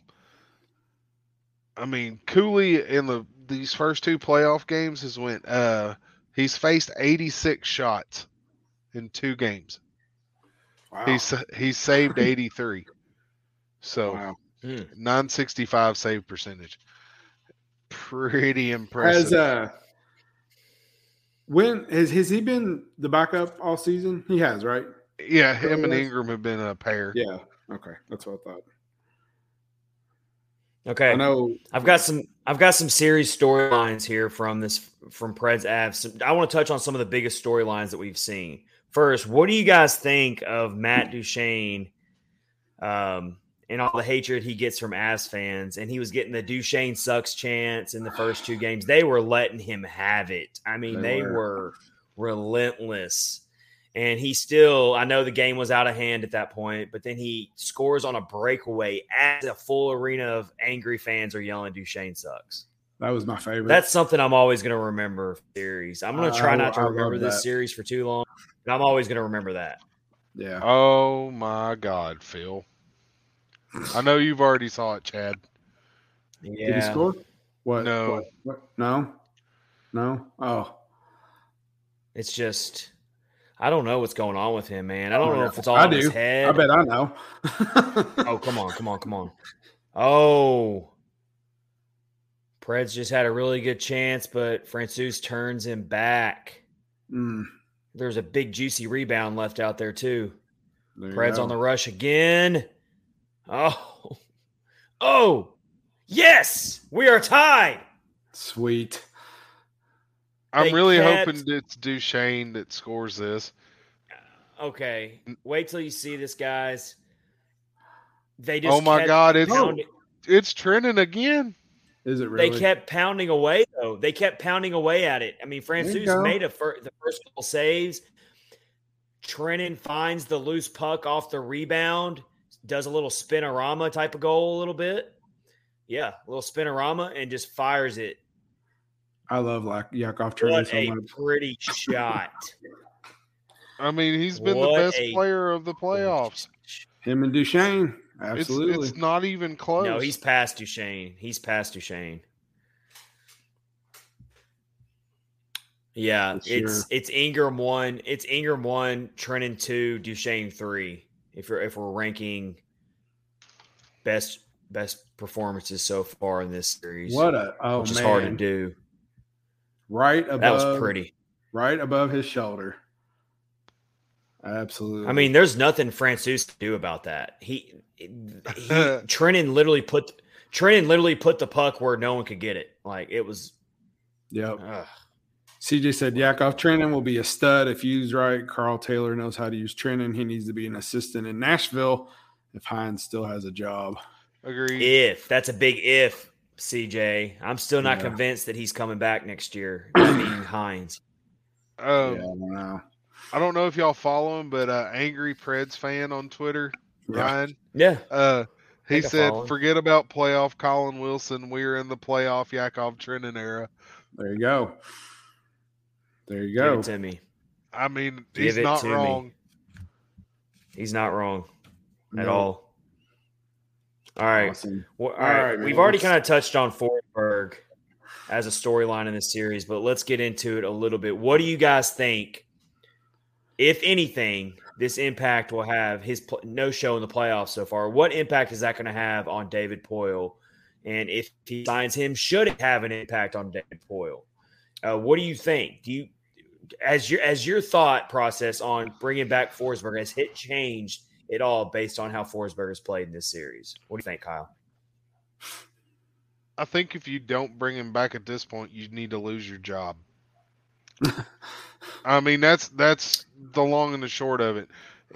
I mean, Cooley in the these first two playoff games has went. Uh, he's faced 86 shots in two games. wow. He's he's saved 83. So wow. Hmm. 965 save percentage. Pretty impressive. Has uh when has has he been the backup all season? He has, right? yeah, him and Ingram have been a pair. Yeah. Okay. That's what I thought. Okay. I know I've got some I've got some series storylines here from this from Preds Avs. I want to touch on some of the biggest storylines that we've seen. First, what do you guys think of Matt Duchene um, and all the hatred he gets from ass fans? And he was getting the Duchene sucks chance in the first two games. They were letting him have it. I mean, They they, were. were relentless. And he still, I know the game was out of hand at that point, but then he scores on a breakaway as a full arena of angry fans are yelling, Duchene sucks. that was my favorite. That's something I'm always going to remember. Series. I'm going to try I- not to I remember this that. series for too long, but I'm always going to remember that. yeah. Oh my God, Phil. I know you've already saw it, Chad. Did he score? What? No. What? What? No. No. Oh. It's just, I don't know what's going on with him, man. I don't Oh, know if it's all I in his do. head. I bet I know. Oh, come on, come on, come on. Oh. Preds just had a really good chance, but Francouz turns him back. Mm, There's a big juicy rebound left out there too. there Preds on the rush again. Oh. Oh. Yes, we are tied. Sweet. I'm They really kept- hoping it's Duchene that scores this. Uh, okay. Wait till you see this, guys. They just Oh my God, it's pounding- oh. it's trending again. Is it really? They kept pounding away though. They kept pounding away at it. I mean, you Francouz made a fir- the first couple saves. Trenin finds the loose puck off the rebound, does a little spinorama type of goal, a little bit. Yeah, a little spinorama, and just fires it. I love like Yakov Trenin What so a much. pretty shot! I mean, he's been the best a- player of the playoffs. Him and Duchene. Absolutely. It's, it's not even close. No, he's past Duchene. He's past Duchene. Yeah, For it's sure. it's Ingram one, it's Ingram one, Trenin two, Duchene three. If you're if we're ranking best best performances so far in this series, what a oh which man, is hard to do. right above That was pretty. right above his shoulder. Absolutely. I mean, there's nothing Francouz can do about that. He, he Trenin literally put Trenin literally put the puck where no one could get it. Like it was. yep. Ugh. CJ said Yakov Trenin will be a stud if used right. Karl Taylor knows how to use Trenin. He needs to be an assistant in Nashville if Hynes still has a job. Agreed. If that's a big if, CJ. I'm still not Yeah. convinced that he's coming back next year. I mean Hynes. Um, yeah, I don't know. I don't know if y'all follow him, but uh, angry Preds fan on Twitter, Yeah. Ryan. Yeah. Uh, he Think said, "Forget about playoff Colin Wilson. We're in the playoff Yakov Trenin era." There you go. There you Give go. it to me. I mean, Give he's it not to me. wrong. He's not wrong at No. all. All right. Awesome. Well, all All right. right, We've already kind of touched on Forsberg as a storyline in this series, but let's get into it a little bit. What do you guys think, if anything, this impact will have his pl- no show in the playoffs so far? What impact is that going to have on David Poile? And if he signs him, should it have an impact on David Poile? Uh, what do you think? Do you, as your as your thought process on bringing back Forsberg, has hit changed at all based on how Forsberg has played in this series? What do you think, Kyle? I think if you don't bring him back at this point, you need to lose your job. I mean, that's that's the long and the short of it.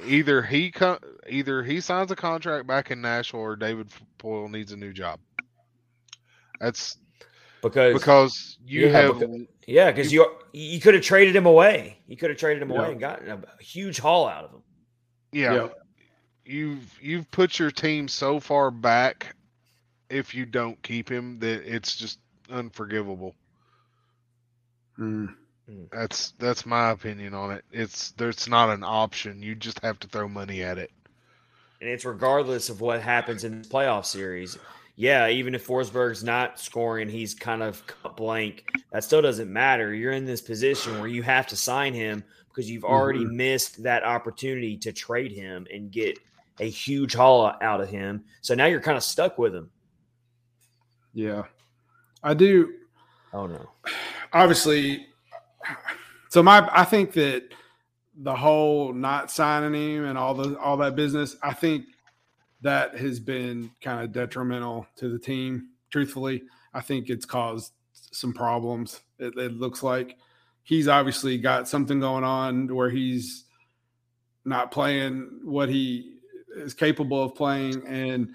Either he co- either he signs a contract back in Nashville, or David Poile needs a new job. That's Because, because you Yeah, have because- yeah, because you you could have traded him away. You could have traded him Yeah. away and gotten a huge haul out of him. yeah, Yep. you've you've put your team so far back if you don't keep him that it's just unforgivable. Mm. That's that's my opinion on it. It's there's not an option. You just have to throw money at it. And it's regardless of what happens in the playoff series. Yeah, even if Forsberg's not scoring, he's kind of blank. That still doesn't matter. You're in this position where you have to sign him because you've already mm-hmm. missed that opportunity to trade him and get a huge haul out of him. So now you're kind of stuck with him. Yeah. I do Oh no. obviously so my I think that the whole not signing him and all the all that business, I think that has been kind of detrimental to the team. Truthfully, I think it's caused some problems. It, it looks like he's obviously got something going on where he's not playing what he is capable of playing, and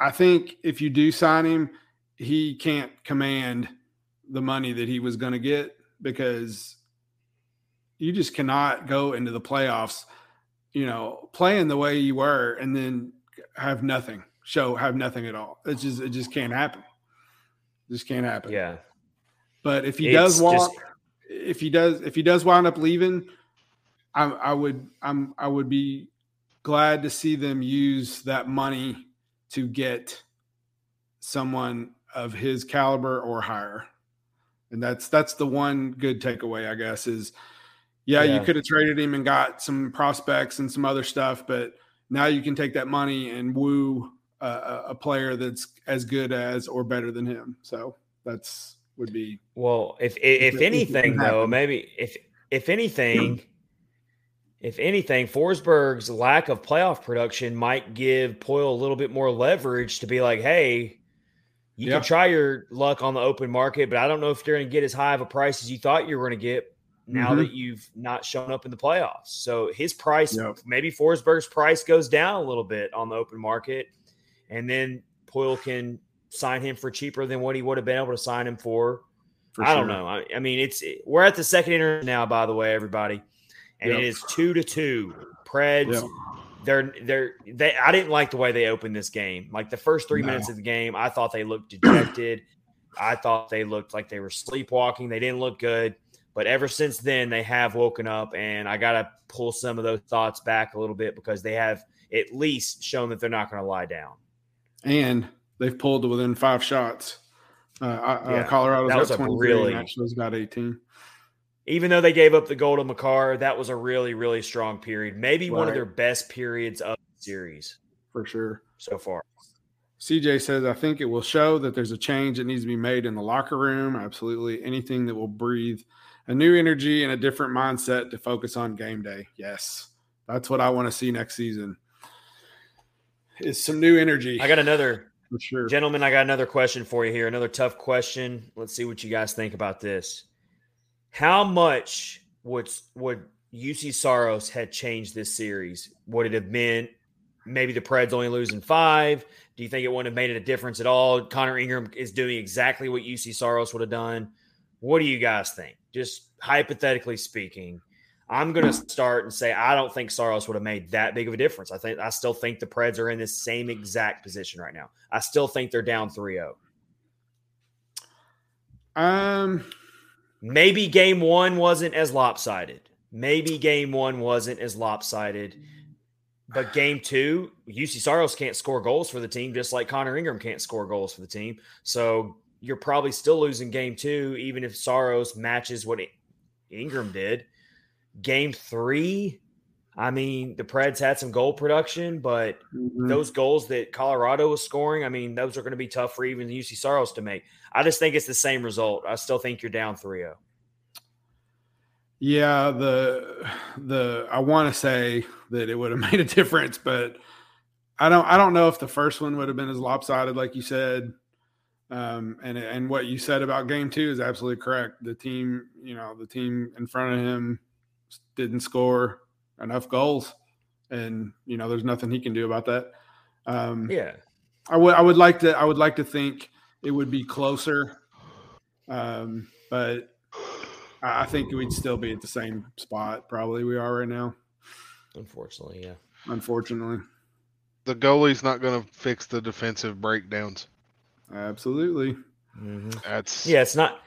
I think if you do sign him, he can't command the money that he was going to get because you just cannot go into the playoffs, you know, playing the way you were and then have nothing, show have nothing at all. It just it just can't happen. Just can't happen. Yeah. But if he It's does walk, just- if he does, if he does wind up leaving, I, I would, I'm, I would be glad to see them use that money to get someone of his caliber or higher. And that's that's the one good takeaway, I guess, is yeah, Yeah. you could have traded him and got some prospects and some other stuff, but now you can take that money and woo a, a- player that's as good as or better than him. So that's would be Well, if if, if if anything, though, maybe if if anything, if anything, Forsberg's lack of playoff production might give Poile a little bit more leverage to be like, hey, you Yeah. can try your luck on the open market, but I don't know if you're going to get as high of a price as you thought you were going to get now Mhm. that you've not shown up in the playoffs. So his price, Yep. maybe Forsberg's price goes down a little bit on the open market, and then Poile can sign him for cheaper than what he would have been able to sign him for. for I don't know. I, I mean, it's we're at the second inning now, by the way, everybody, and Yep. it is two to two. Preds, Yep. they're they're they. I didn't like the way they opened this game. Like the first three No. minutes of the game, I thought they looked dejected. I thought they looked like they were sleepwalking. They didn't look good. But ever since then, they have woken up, and I got to pull some of those thoughts back a little bit because they have at least shown that they're not going to lie down. And they've pulled to within five shots. Uh, uh, Yeah, Colorado's that got a 23, really- Nashville's got 18. Even though they gave up the goal to Makar, that was a really, really strong period. Maybe one of their best periods of the series for sure. so far. CJ says, I think it will show that there's a change that needs to be made in the locker room. Absolutely. Anything that will breathe a new energy and a different mindset to focus on game day. Yes. That's what I want to see next season. Is some new energy. I got another for sure. Gentlemen, I got another question for you here. Another tough question. Let's see what you guys think about this. How much would would Juuse Saros had changed this series? Would it have been maybe the Preds only losing five? Do you think it wouldn't have made it a difference at all? Connor Ingram is doing exactly what Juuse Saros would have done. What do you guys think? Just hypothetically speaking, I'm going to start and say I don't think Saros would have made that big of a difference. I think I still think the Preds are in the same exact position right now. I still think they're down 3-0. Um, Maybe game 1 wasn't as lopsided. Maybe game 1 wasn't as lopsided. But game 2, Juuse Saros can't score goals for the team just like Connor Ingram can't score goals for the team. So you're probably still losing game 2 even if Saros matches what Ingram did. Game 3, I mean, the Preds had some goal production, but mhm. those goals that Colorado was scoring, I mean, those are going to be tough for even Juuse Saros to make. I just think it's the same result. I still think you're down oh. 3 0. Yeah, the the I want to say that it would have made a difference, but I don't I don't know if the first one would have been as lopsided like you said. Um, and and what you said about game two is absolutely correct. The team, you know, the team in front of him didn't score enough goals, and you know, there's nothing he can do about that. Um, Yeah. I would I would like to I would like to think it would be closer, um, but I I think we'd still be at the same spot probably we are right now. Unfortunately, yeah. Unfortunately, The goalie's not going to fix the defensive breakdowns. Absolutely. Mhm. That's Yeah, it's not.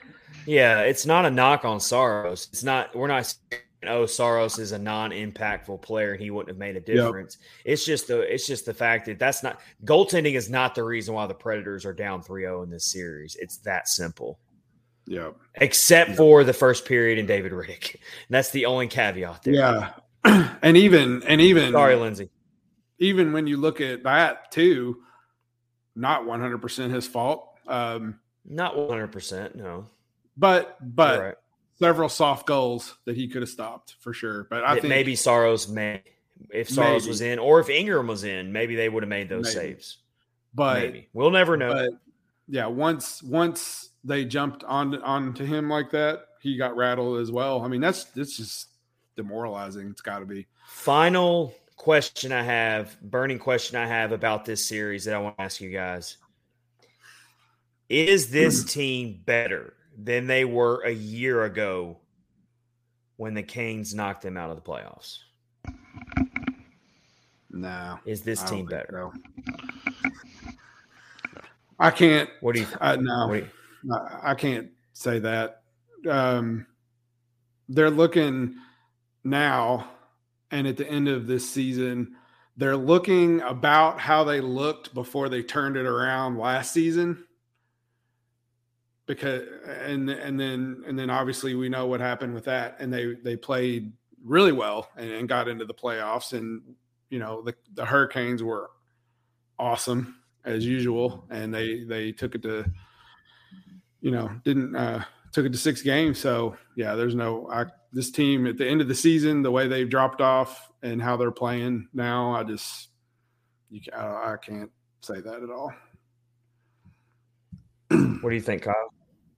Yeah, it's not a knock on Saros. It's not. We're not. saying, Oh, Saros is a non-impactful player. He wouldn't have made a difference. It's just the. It's just the fact that that's not goaltending is not the reason why the Predators are down 3-0 in this series. It's that simple. Yeah, Except Yeah. for the first period in David Rittich. That's the only caveat there. yeah, and even and even Sorry, Lindsay. even when you look at that too, not 100 percent his fault. Um, Not 100%. No. but but right. several soft goals that he could have stopped for sure. But I That think maybe Saros may. If Saros Maybe. was in, or if Ingram was in, maybe they would have made those Maybe. saves. but maybe we'll never know. But yeah, once once they jumped on onto him like that, he got rattled as well. I mean, that's that's just demoralizing. It's got to be. Final question I have, burning question I have about this series that I want to ask you guys. Is this team better than they were a year ago when the Canes knocked them out of the playoffs? No, Is this I team better? so. I can't. What do you I, no, do you- I can't say that. Um, they're looking now, and at the end of this season, they're looking about how they looked before they turned it around last season. Because and and then and then obviously we know what happened with that, and they they played really well and, and got into the playoffs, and you know the the Hurricanes were awesome as usual, and they they took it to you know didn't uh took it to six games so yeah there's no I, this team at the end of the season the way they've dropped off and how they're playing now i just you ca- i, I can't say that at all what do you think, Kyle?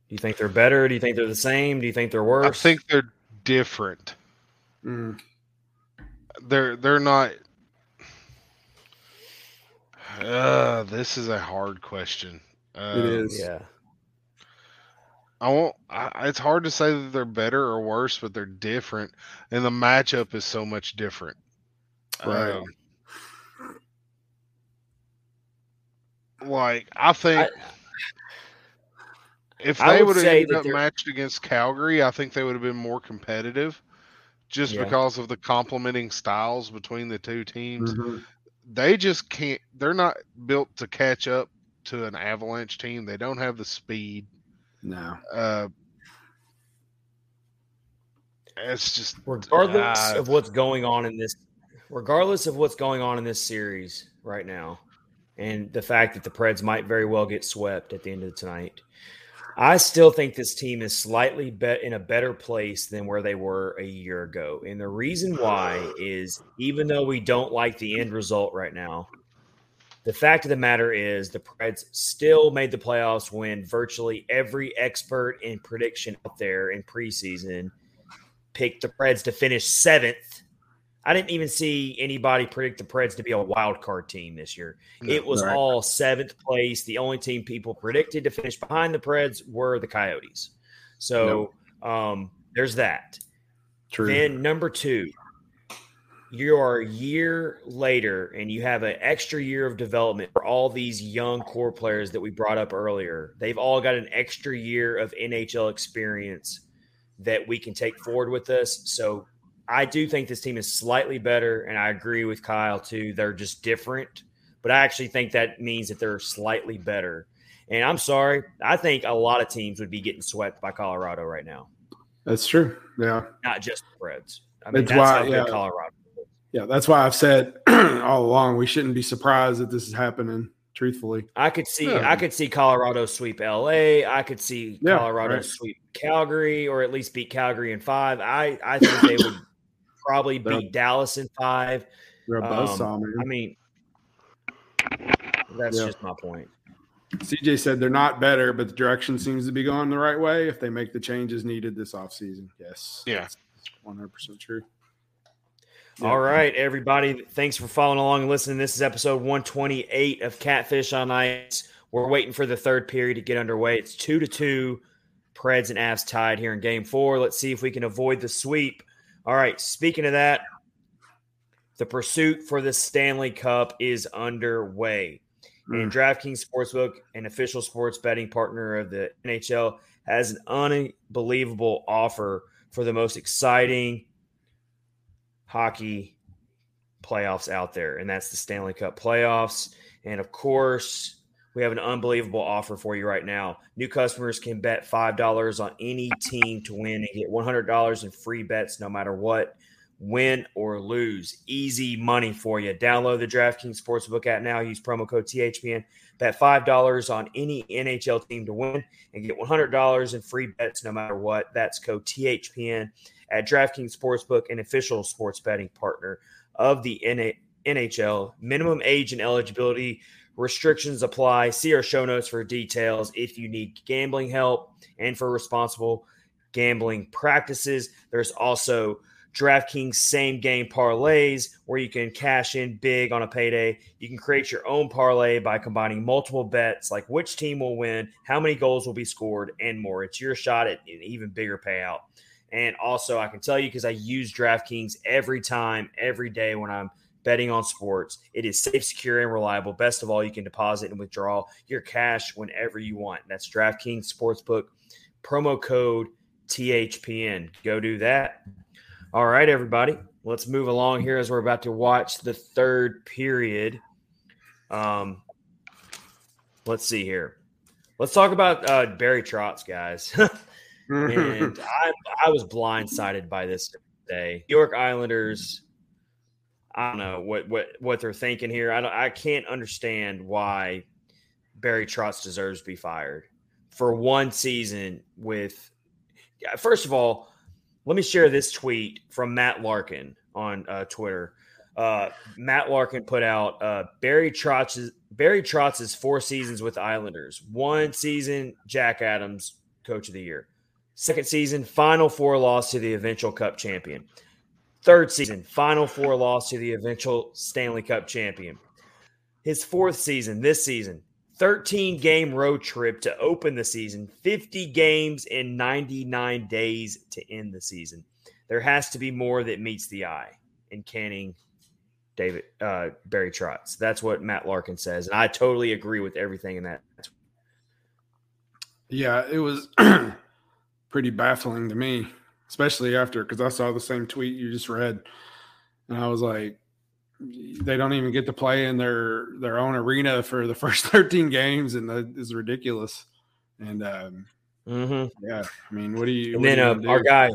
Do you think they're better? Do you think they're the same? Do you think they're worse? I think they're different. Mm, They're they're not. Uh, this is a hard question. Uh, it is yeah. I won't. I, it's hard to say that they're better or worse, but they're different, and the matchup is so much different. Right. Um, like I think if they would have ended up matched against Calgary, I think they would have been more competitive, just Yeah. because of the complementing styles between the two teams. Mhm. they just can't. They're not built to catch up to an Avalanche team. They don't have the speed. No. Uh, it's just regardless uh, of what's going on in this regardless of what's going on in this series right now and the fact that the Preds might very well get swept at the end of tonight. I still think this team is slightly bet in a better place than where they were a year ago. And the reason why is even though we don't like the end result right now, the fact of the matter is the Preds still made the playoffs when virtually every expert in prediction out there in preseason picked the Preds to finish seventh. I didn't even see anybody predict the Preds to be a wild card team this year. No, it was right. all seventh place. The only team people predicted to finish behind the Preds were the Coyotes. So um, there's that. True. Then number two, you are a year later and you have an extra year of development for all these young core players that we brought up earlier. They've all got an extra year of NHL experience that we can take forward with us. So I do think this team is slightly better, and I agree with Kyle too. They're just different, but I actually think that means that they're slightly better. And I'm sorry, I think a lot of teams would be getting swept by Colorado right now, That's true. Yeah. not just the Preds. I mean, That's that's, why- how good yeah. Colorado. Is. Yeah. That's why I've said all along we shouldn't be surprised that this is happening, truthfully. I could see, Yeah. I could see Colorado sweep LA. I could see Yeah, Colorado right. sweep Calgary, or at least beat Calgary in five. I, I think they would probably They're- beat Dallas in five. They're a Um, man. I mean, that's Yeah. just my point. CJ said they're not better, but the direction seems to be going the right way if they make the changes needed this offseason. Yes. Yeah. That's 100% true. All right, everybody. Thanks for following along and listening. This is episode 128 of Catfish on Ice. We're waiting for the third period to get underway. It's two to two. Preds and Avs tied here in game four. Let's see if we can avoid the sweep. All right. Speaking of that, the pursuit for the Stanley Cup is underway. Hmm. And DraftKings Sportsbook, an official sports betting partner of the NHL, has an unbelievable offer for the most exciting hockey playoffs out there, and that's the Stanley Cup playoffs. And of course, we have an unbelievable offer for you right now. New customers can bet $5 on any team to win and get $100 in free bets no matter what, win or lose. Easy money for you. Download the DraftKings Sportsbook app now. Use promo code THPN. Bet $5 on any NHL team to win and get $100 in free bets no matter what. That's code THPN at DraftKings Sportsbook, an official sports betting partner of the NHL. Minimum age and eligibility restrictions apply. See our show notes for details if you need gambling help and for responsible gambling practices. There's also DraftKings same game parlays where you can cash in big on a payday. You can create your own parlay by combining multiple bets like which team will win, how many goals will be scored, and more. It's your shot at an even bigger payout. And also, I can tell you because I use DraftKings every time, every day when I'm betting on sports. It is safe, secure, and reliable. Best of all, you can deposit and withdraw your cash whenever you want. That's DraftKings Sportsbook, promo code THPN. Go do that. All right, everybody. Let's move along here as we're about to watch the third period. Um, let's see here. Let's talk about uh, Barry Trotz, guys. and I, I was blindsided by this today. York Islanders. I don't know what what what they're thinking here. I don't. I can't understand why Barry Trotz deserves to be fired for one season. With first of all, let me share this tweet from Matt Larkin on uh, Twitter. Uh, Matt Larkin put out uh, Barry Trotz's Barry Trotz's four seasons with Islanders. One season, Jack Adams, Coach of the Year. Second season, Final Four loss to the eventual Cup champion. Third season, Final Four loss to the eventual Stanley Cup champion. His fourth season, this season, 13 game road trip to open the season, 50 games in 99 days to end the season. There has to be more that meets the eye in canning David uh, Barry Trotz. That's what Matt Larkin says, and I totally agree with everything in that. Yeah, it was pretty baffling to me, especially after because I saw the same tweet you just read, and I was like, they don't even get to play in their their own arena for the first 13 games, and that is ridiculous. And um, Mm-hmm. yeah, I mean, what do you? And then you uh, our guy,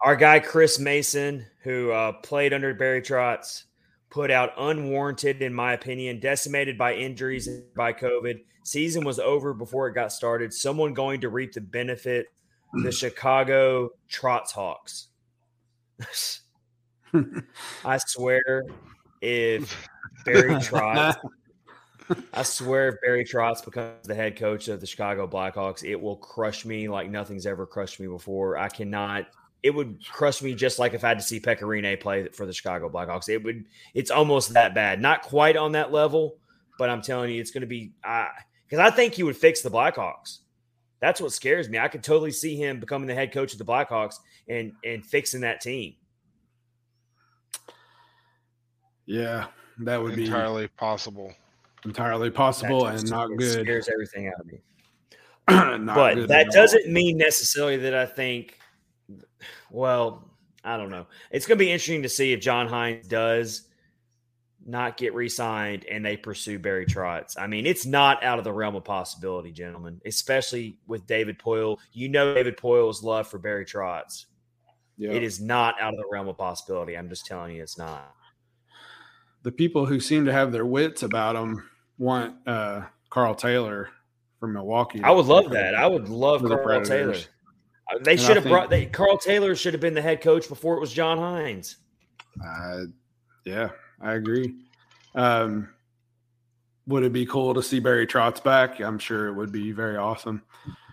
our guy Chris Mason, who uh, played under Barry Trotz, put out unwarranted, in my opinion, decimated by injuries by COVID. Season was over before it got started. Someone going to reap the benefit: the Chicago Trotz Hawks. I swear, if Barry Trotz I swear, if Barry Trotz becomes the head coach of the Chicago Blackhawks, it will crush me like nothing's ever crushed me before. I cannot. It would crush me just like if I had to see Pekka Rinne play for the Chicago Blackhawks. It would. It's almost that bad. Not quite on that level, but I'm telling you, it's going to be. I Because I think he would fix the Blackhawks. That's what scares me. I could totally see him becoming the head coach of the Blackhawks and and fixing that team. yeah, that would be entirely possible. entirely possible just- and not good. Scares everything out of me. But that doesn't mean necessarily that I think. Well, I don't know. It's going to be interesting to see if John Hynes does not get re-signed and they pursue Barry Trotz. I mean, it's not out of the realm of possibility, gentlemen. Especially with David Poile. You know David Poile's love for Barry Trotz. Yeah. It is not out of the realm of possibility. I'm just telling you, it's not. the people who seem to have their wits about them want uh, Karl Taylor from Milwaukee. I would love that. I would love For the Karl Taylor. Uh, They And I should have think- brought. They, Karl Taylor should have been the head coach before it was John Hynes. Uh, yeah, I agree. Um, would it be cool to see Barry Trotz back? I'm sure it would be very awesome.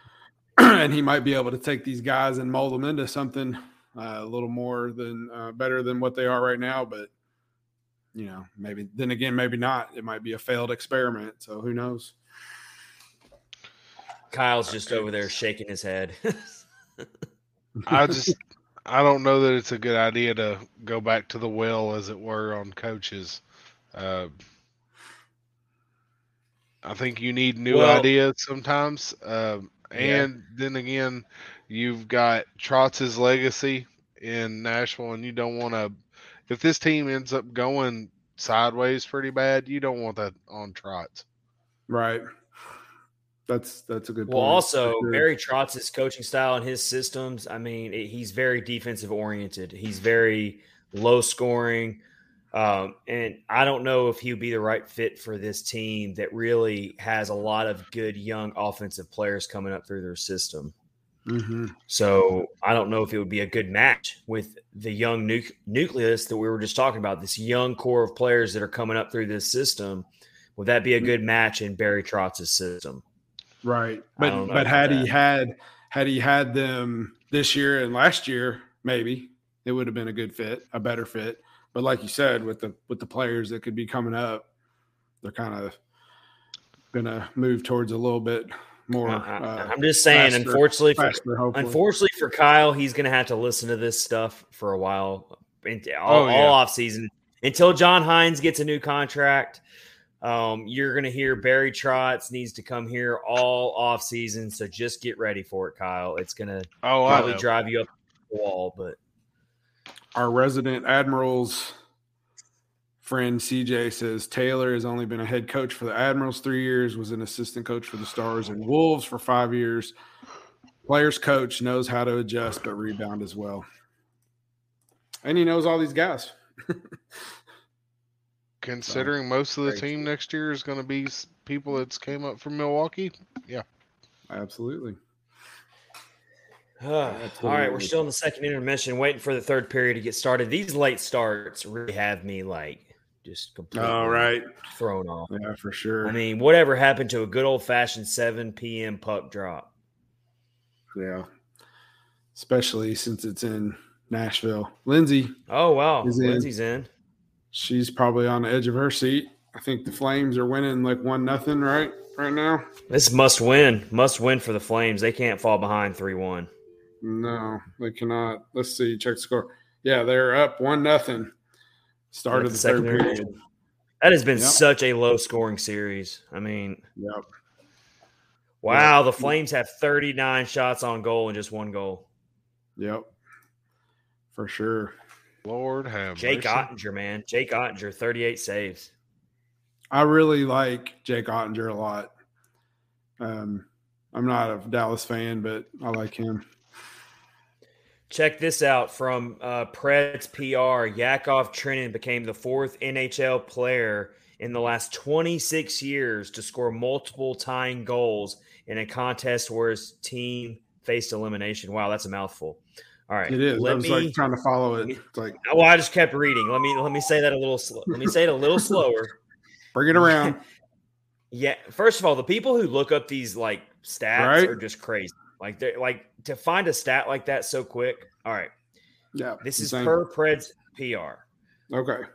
and he might be able to take these guys and mold them into something uh, a little more than uh, better than what they are right now. But you know, maybe then again, maybe not. It might be a failed experiment. So who knows? Kyle's just over there shaking his head. I just I don't know that it's a good idea to go back to the well, as it were, on coaches. Uh, I think you need new Well- ideas sometimes, um, and then again, you've got Trotz's legacy in Nashville, and you don't want to. If this team ends up going sideways pretty bad, you don't want that on Trotz. Right. That's that's a good well, point. also sure. Barry Trotz's coaching style and his systems. I mean, it- he's very defensive oriented. He's very low scoring, um, and I don't know if he would be the right fit for this team that really has a lot of good young offensive players coming up through their system. Mhm. So I don't know if it would be a good match with the young nu- nucleus that we were just talking about. This young core of players that are coming up through this system. Would that be a good match in Barry Trotz's system? Right. But but had he that. had had he had them this year and last year, maybe it would have been a good fit, a better fit. But like you said, with the with the players that could be coming up, they're kind of gonna move towards a little bit more. Uh, I'm just saying, faster- unfortunately, for, faster, hopefully. unfortunately for Kyle, he's going to have to listen to this stuff for a while, all, Oh, yeah. all off season until John Hynes gets a new contract. Um, you're going to hear Barry Trotz needs to come here all off season, so just get ready for it, Kyle. It's going to Oh, probably drive you up the wall, but Our resident Admirals friend CJ says Taylor has only been a head coach for the Admirals three years, was an assistant coach for the Stars and Wolves for five years. Players coach knows how to adjust but rebound as well. And he knows all these guys. Considering most of the team true. next year is going to be people that's came up from Milwaukee, yeah, Absolutely. all right, we're still in the second intermission, waiting for the third period to get started. These late starts really have me like just completely All right. thrown off. Yeah, for sure. I mean, whatever happened to a good old fashioned 7 p.m. puck drop? yeah. Especially since it's in Nashville. Lindsay, Oh, wow. Is in. Lindsay's in. She's probably on the edge of her seat. I think the Flames are winning like one nothing right right now. This must win. Must win for the Flames. They can't fall behind 3 1. No, they cannot. Let's see. Check the score. Yeah, they're up one nothing. Start of the third period. That has been Yep. such a low scoring series. I mean, Yep. wow. The Flames have 39 shots on goal and just one goal. Yep. For sure. Lord have Jake mercy. Oettinger, man. Jake Oettinger, 38 saves. I really like Jake Oettinger a lot. Um, I'm not a Dallas fan, but I like him. Check this out from uh, Preds PR. Yakov Trenin became the fourth NHL player in the last 26 years to score multiple tying goals in a contest where his team faced elimination. Wow, that's a mouthful. All right, It is. I Let was me. like trying to follow it. It's like well, I just kept reading. Let me let me say that a little. Slow. Let me say it a little slower. bring it around. Yeah. First of all, the people who look up these like stats Right. are just crazy. Like they are like to find a stat like that so quick. All right. Yeah. This is per Preds PR. Okay.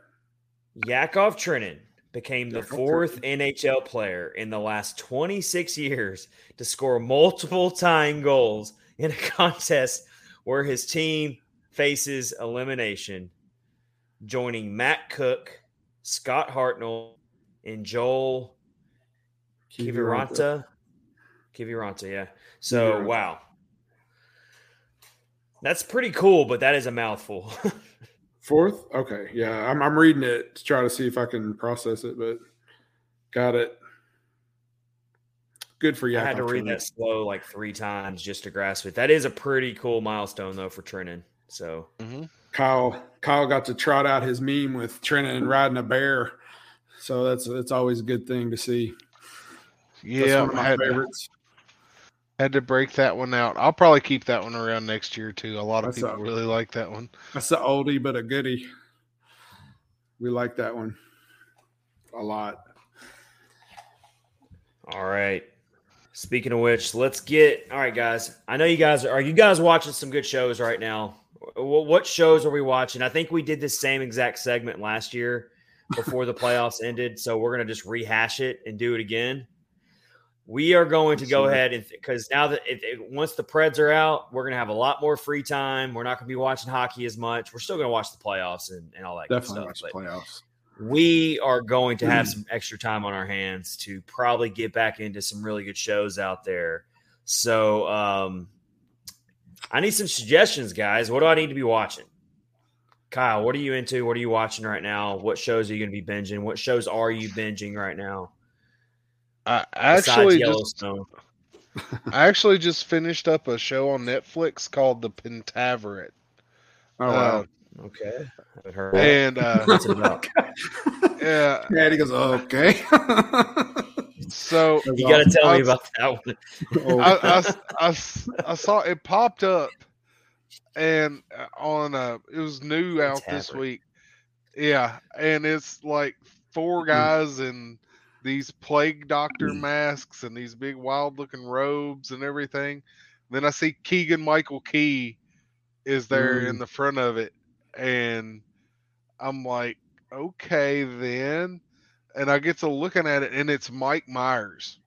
Yakov Trenin became the fourth NHL player in the last 26 years to score multiple tying goals in a contest where his team faces elimination, joining Matt Cooke, Scott Hartnell, and Joel Kiviranta. Kiviranta, yeah. So, Kiviranta. wow. That's pretty cool, but that is a mouthful. Fourth? Okay. Yeah. I'm, I'm reading it to try to see if I can process it, but got it. Good for you. I had to read that slow like three times just to grasp it. That is a pretty cool milestone though for Trenin. So Mhm. Kyle Kyle got to trot out his meme with Trenin and riding a bear. So that's that's always a good thing to see. That's Yeah, one of my had, favorites. had to break that one out. I'll probably keep that one around next year too. A lot of That's people up. really like that one. That's the oldie but a goodie. We like that one a lot. all right. Speaking of which, let's get all right, guys. I know you guys are you guys watching some good shows right now. Wh- What shows are we watching? I think we did the same exact segment last year before the playoffs ended, so we're gonna just rehash it and do it again. We are going to go ahead and because now that it, it- once the Preds are out, we're gonna have a lot more free time. We're not gonna be watching hockey as much. We're still gonna watch the playoffs and, and all that Definitely good watch stuff. the but- playoffs. We are going to have some extra time on our hands to probably get back into some really good shows out there. So um, I need some suggestions, guys. What do I need to be watching? Kyle, what are you into? What are you watching right now? What shows are you going to be binging? What shows are you binging right now? I actually just, I actually just finished up a show on Netflix called The Pentaverate. Oh wow. Okay, haven't heard. that. and uh, What's it about? yeah, yeah, he goes, okay. so You got to tell me about that one. I, I s- I s- I saw it popped up and uh, on uh it was new out this Pentaverate. week yeah and it's like four Hmm. guys in these plague doctor masks and these big wild looking robes and everything then i see keegan michael key is there in Mm. the front of it and i'm like okay then and i get to looking at it and it's mike myers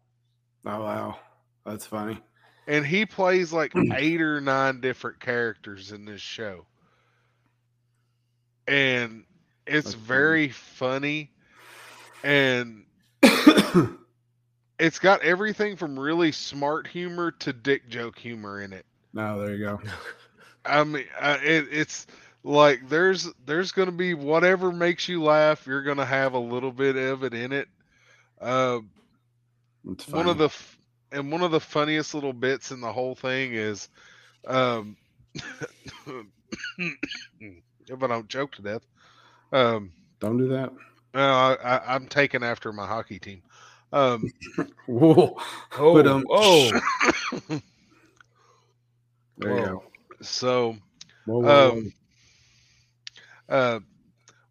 oh wow. That's funny. and he plays like eight or nine different characters in this show and it's That's funny. very funny and it's got everything from really smart humor to dick joke humor in it no, there you go. i mean uh, it, it's like there's there's gonna be whatever makes you laugh you're gonna have a little bit of it in it. Uh, one of the and one of the funniest little bits in the whole thing is um if i don't choke to death. Um don't do that. no, I, I, i'm taking after my hockey team. Um Whoa. Oh, But, um, oh, There you go. so um uh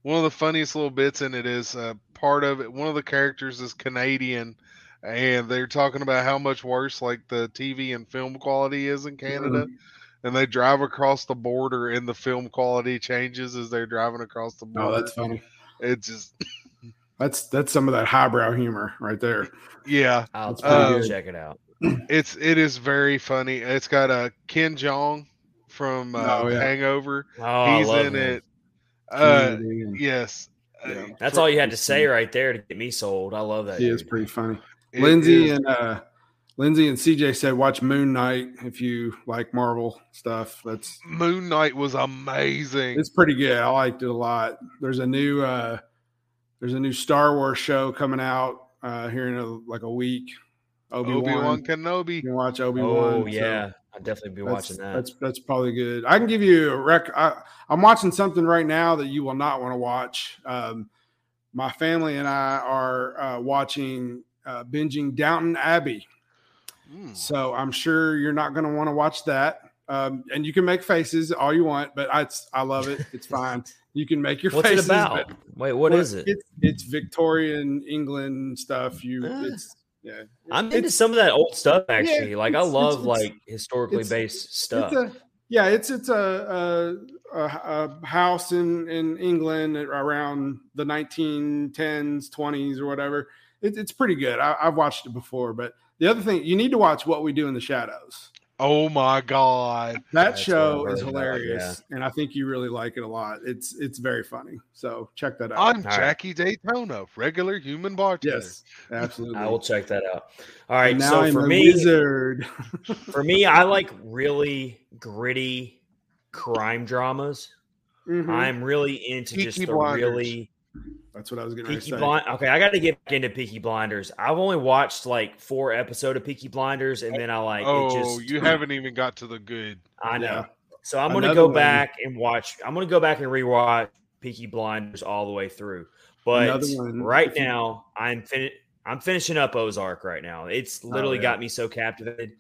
one of the funniest little bits in it is uh part of it one of the characters is canadian and they're talking about how much worse like the tv and film quality is in canada and they drive across the border and the film quality changes as they're driving across the border. Oh, that's funny. it just That's that's some of that highbrow humor right there. yeah, I'll, That's I'll pretty good. check it out. it's it is very funny. It's got a uh, Ken Jeong from uh, Oh, yeah. Hangover. Oh, I He's love in him. it. Uh, yes, Yeah. Uh, That's all you had to say right there to get me sold. I love that. he is pretty funny. it Lindsay is- and uh Lindsay and CJ said watch Moon Knight if you like Marvel stuff. That's Moon Knight was amazing. it's pretty good. I liked it a lot. There's a new uh there's a new Star Wars show coming out uh here in a, like a week. Obi Obi Wan Wan. Kenobi. You can watch Obi Wan. Oh yeah, I'd definitely be that's, watching that. That's that's probably good. I can give you a rec. I, I'm watching something right now that you will not want to watch. Um, my family and I are uh, watching uh, binging Downton Abbey. Mm. So I'm sure you're not going to want to watch that. Um, and you can make faces all you want, but I, I love it. It's fine. You can make your What's faces. it about? Wait, what well, is it? It's, it's Victorian England stuff. You, Ah. it's yeah. I'm into It's- some of that old stuff actually. like I love it's- like historically based stuff. It's a, yeah, it's it's a, a, a, a house in in England around the 1910s, 20s, or whatever. It, it's pretty good. I, I've watched it before, but the other thing you need to watch What We Do in the Shadows. Oh my god. That That's show is heard about, hilarious, and I think you really like it a lot. It's it's very funny. So check that out. I'm right. Jackie Daytona, regular human bartender. yes, absolutely. I will check that out. All right, now so I'm for me, wizard. for me, I like really gritty crime dramas. Mhm. I'm really into just the Blinders. really That's what I was going to Peaky say. Blind. Okay, I got to get into Peaky Blinders. I've only watched like four episode of Peaky Blinders, and then I like oh, it. Just you haven't even got to the good. I know. Yeah. So I'm gonna go one- back and watch. I'm gonna go back and rewatch Peaky Blinders all the way through. But right now, I'm fin- I'm finishing up Ozark right now. It's oh, literally Oh, yeah. got me so captivated,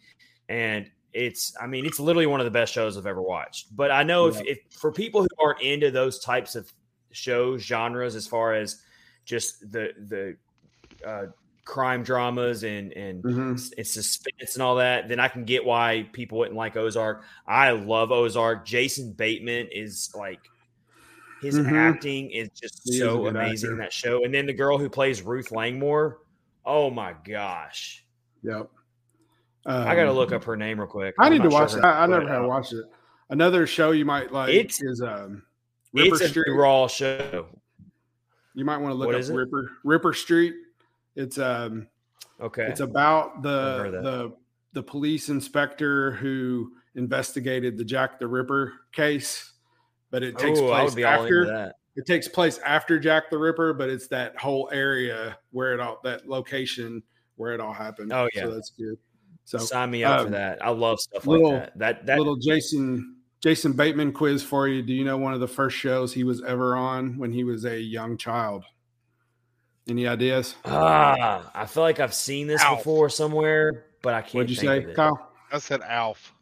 and it's I mean it's literally one of the best shows I've ever watched. But I know if, if for people who aren't into those types of shows genres, as far as just the the uh, crime dramas and and Mhm. it's suspense and all that, then I can get why people wouldn't like Ozark. I love Ozark. Jason Bateman is like his Mhm. acting is just He so good amazing in that show. And then the girl who plays Ruth Langmore, oh my gosh. Yep. I gotta Um, look up her name real quick. I I'm need to sure watch it. I, I never had uh, watched it. Another show you might like It's- is um, Ripper It's a Street. raw show. You might want to look What up? Ripper Ripper Street. It's um Okay. it's about the the the police inspector who investigated the Jack the Ripper case, but it takes oh, I place would be all after that. it takes place after Jack the Ripper, but it's that whole area where it all that location where it all happened. Oh, yeah. so that's good. So Sign me up for um, that. I love stuff little- like that. That that little Jason Jason Bateman quiz for you. Do you know one of the first shows he was ever on when he was a young child? Any ideas? ah, I feel like I've seen this Alf. before somewhere, but I can't. What'd you think say, of it. Kyle? I said Alf.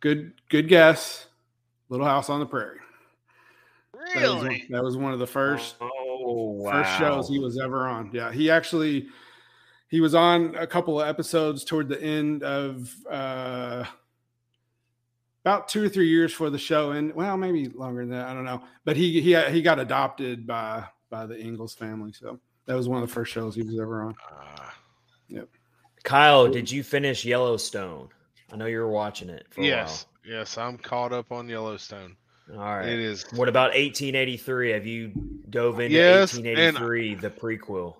Good, good guess. Little House on the Prairie. That was, one, Really? that was one of the first Oh wow. first shows he was ever on. Yeah, he actually he was on a couple of episodes toward the end of uh about two or three years for the show, and well, maybe longer than that. I don't know, but he he he got adopted by by the Ingalls family, so that was one of the first shows he was ever on. Ah, Kyle, did you finish Yellowstone? I know you were watching it for yes, yes, I'm caught up on Yellowstone. All right. It is. What about 1883? Have you dove into Yes, 1883, the prequel?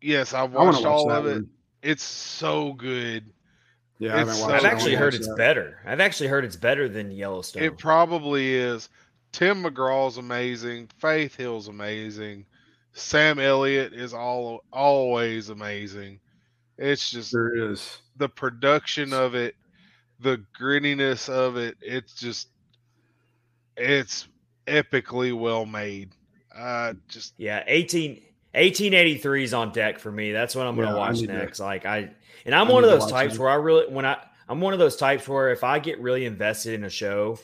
Yes, I I watched to watch all of it. one. It's so good. Yeah, I haven't watched. I've actually heard it's that. better. I've actually heard it's better than Yellowstone. It probably is. Tim McGraw's amazing. Faith Hill's amazing. Sam Elliott is all always amazing. It's just There is. the production of it, the grittiness of it. It's just, it's epically well made. Uh, just yeah, 18, 1883 is on deck for me. That's what I'm going to watch next. Like I, and I'm I one of those types it. where I really, when I, I'm one of those types where if I get really invested in a show,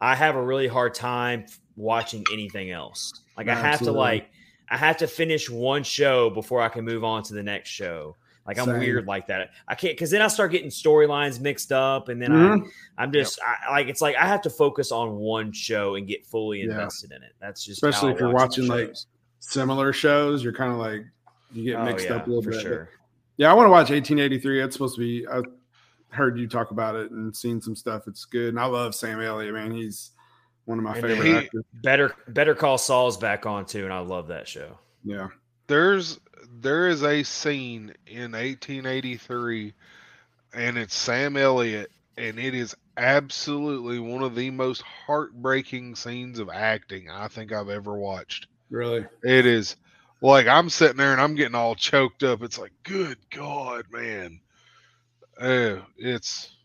I have a really hard time watching anything else. Like I have Absolutely. to like, I have to finish one show before I can move on to the next show. Like I'm Same. weird like that. I can't because then I start getting storylines mixed up, and then Mhm. I, I'm just I, like it's like I have to focus on one show and get fully Yeah. invested in it. That's just Especially if you're watching, like, shows. Similar shows, you're kind of like you get Oh, mixed yeah, up a little for bit. sure. Yeah, I want to watch 1883. It's supposed to be. I heard you talk about it and seen some stuff. It's good, and I love Sam Elliott. Man, he's one of my And favorite he- actors. Better Better Call Saul's back on too, and I love that show. Yeah, there's there is a scene in 1883, and it's Sam Elliott, and it is absolutely one of the most heartbreaking scenes of acting I think I've ever watched. Really? It is like I'm sitting there and I'm getting all choked up. It's like, good God, man. Uh, it's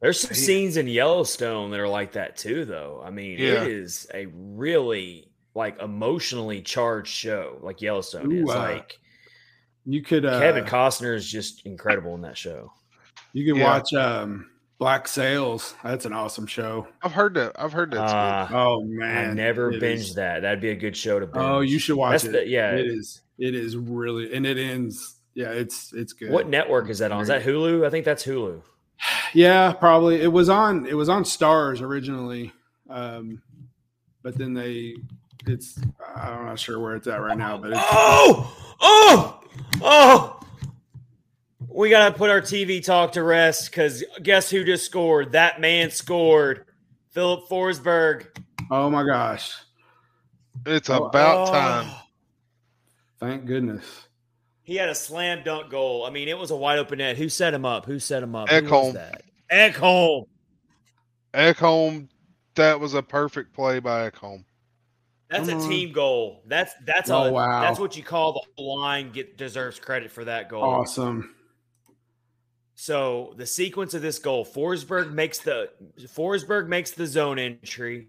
There's some Man. scenes in Yellowstone that are like that too, though. I mean, Yeah. it is a really like emotionally charged show, like Yellowstone Ooh, is. uh, like You could uh, Kevin Costner is just incredible in that show. you could Yeah. watch um, Black Sails. That's an awesome show. I've heard that. I've heard that. Uh, Oh I man, never it binged is- that. That'd be a good show to binge. Oh, you should watch That's it. the- yeah. it is. It is really, and it ends. Yeah, it's it's good. What network is that on? Is that Hulu? I think that's Hulu. Yeah, probably. It was on. It was on Starz originally, um, but then they. It's. I'm not sure where it's at right now, but it's. Oh, oh, oh. We got to put our TV talk to rest because guess who just scored? That man scored. Filip Forsberg. Oh my gosh! It's Oh, about Oh. time. Thank goodness. He had a slam dunk goal. I mean, it was a wide open net. Who set him up? Who set him up? Who was Ekholm. that? Ekholm. Ekholm, that was a perfect play by Ekholm. That's Come a on. team goal. That's that's Oh, a wow. that's what you call the line get deserves credit for that goal. Awesome. So the sequence of this goal, Forsberg makes the Forsberg makes the zone entry.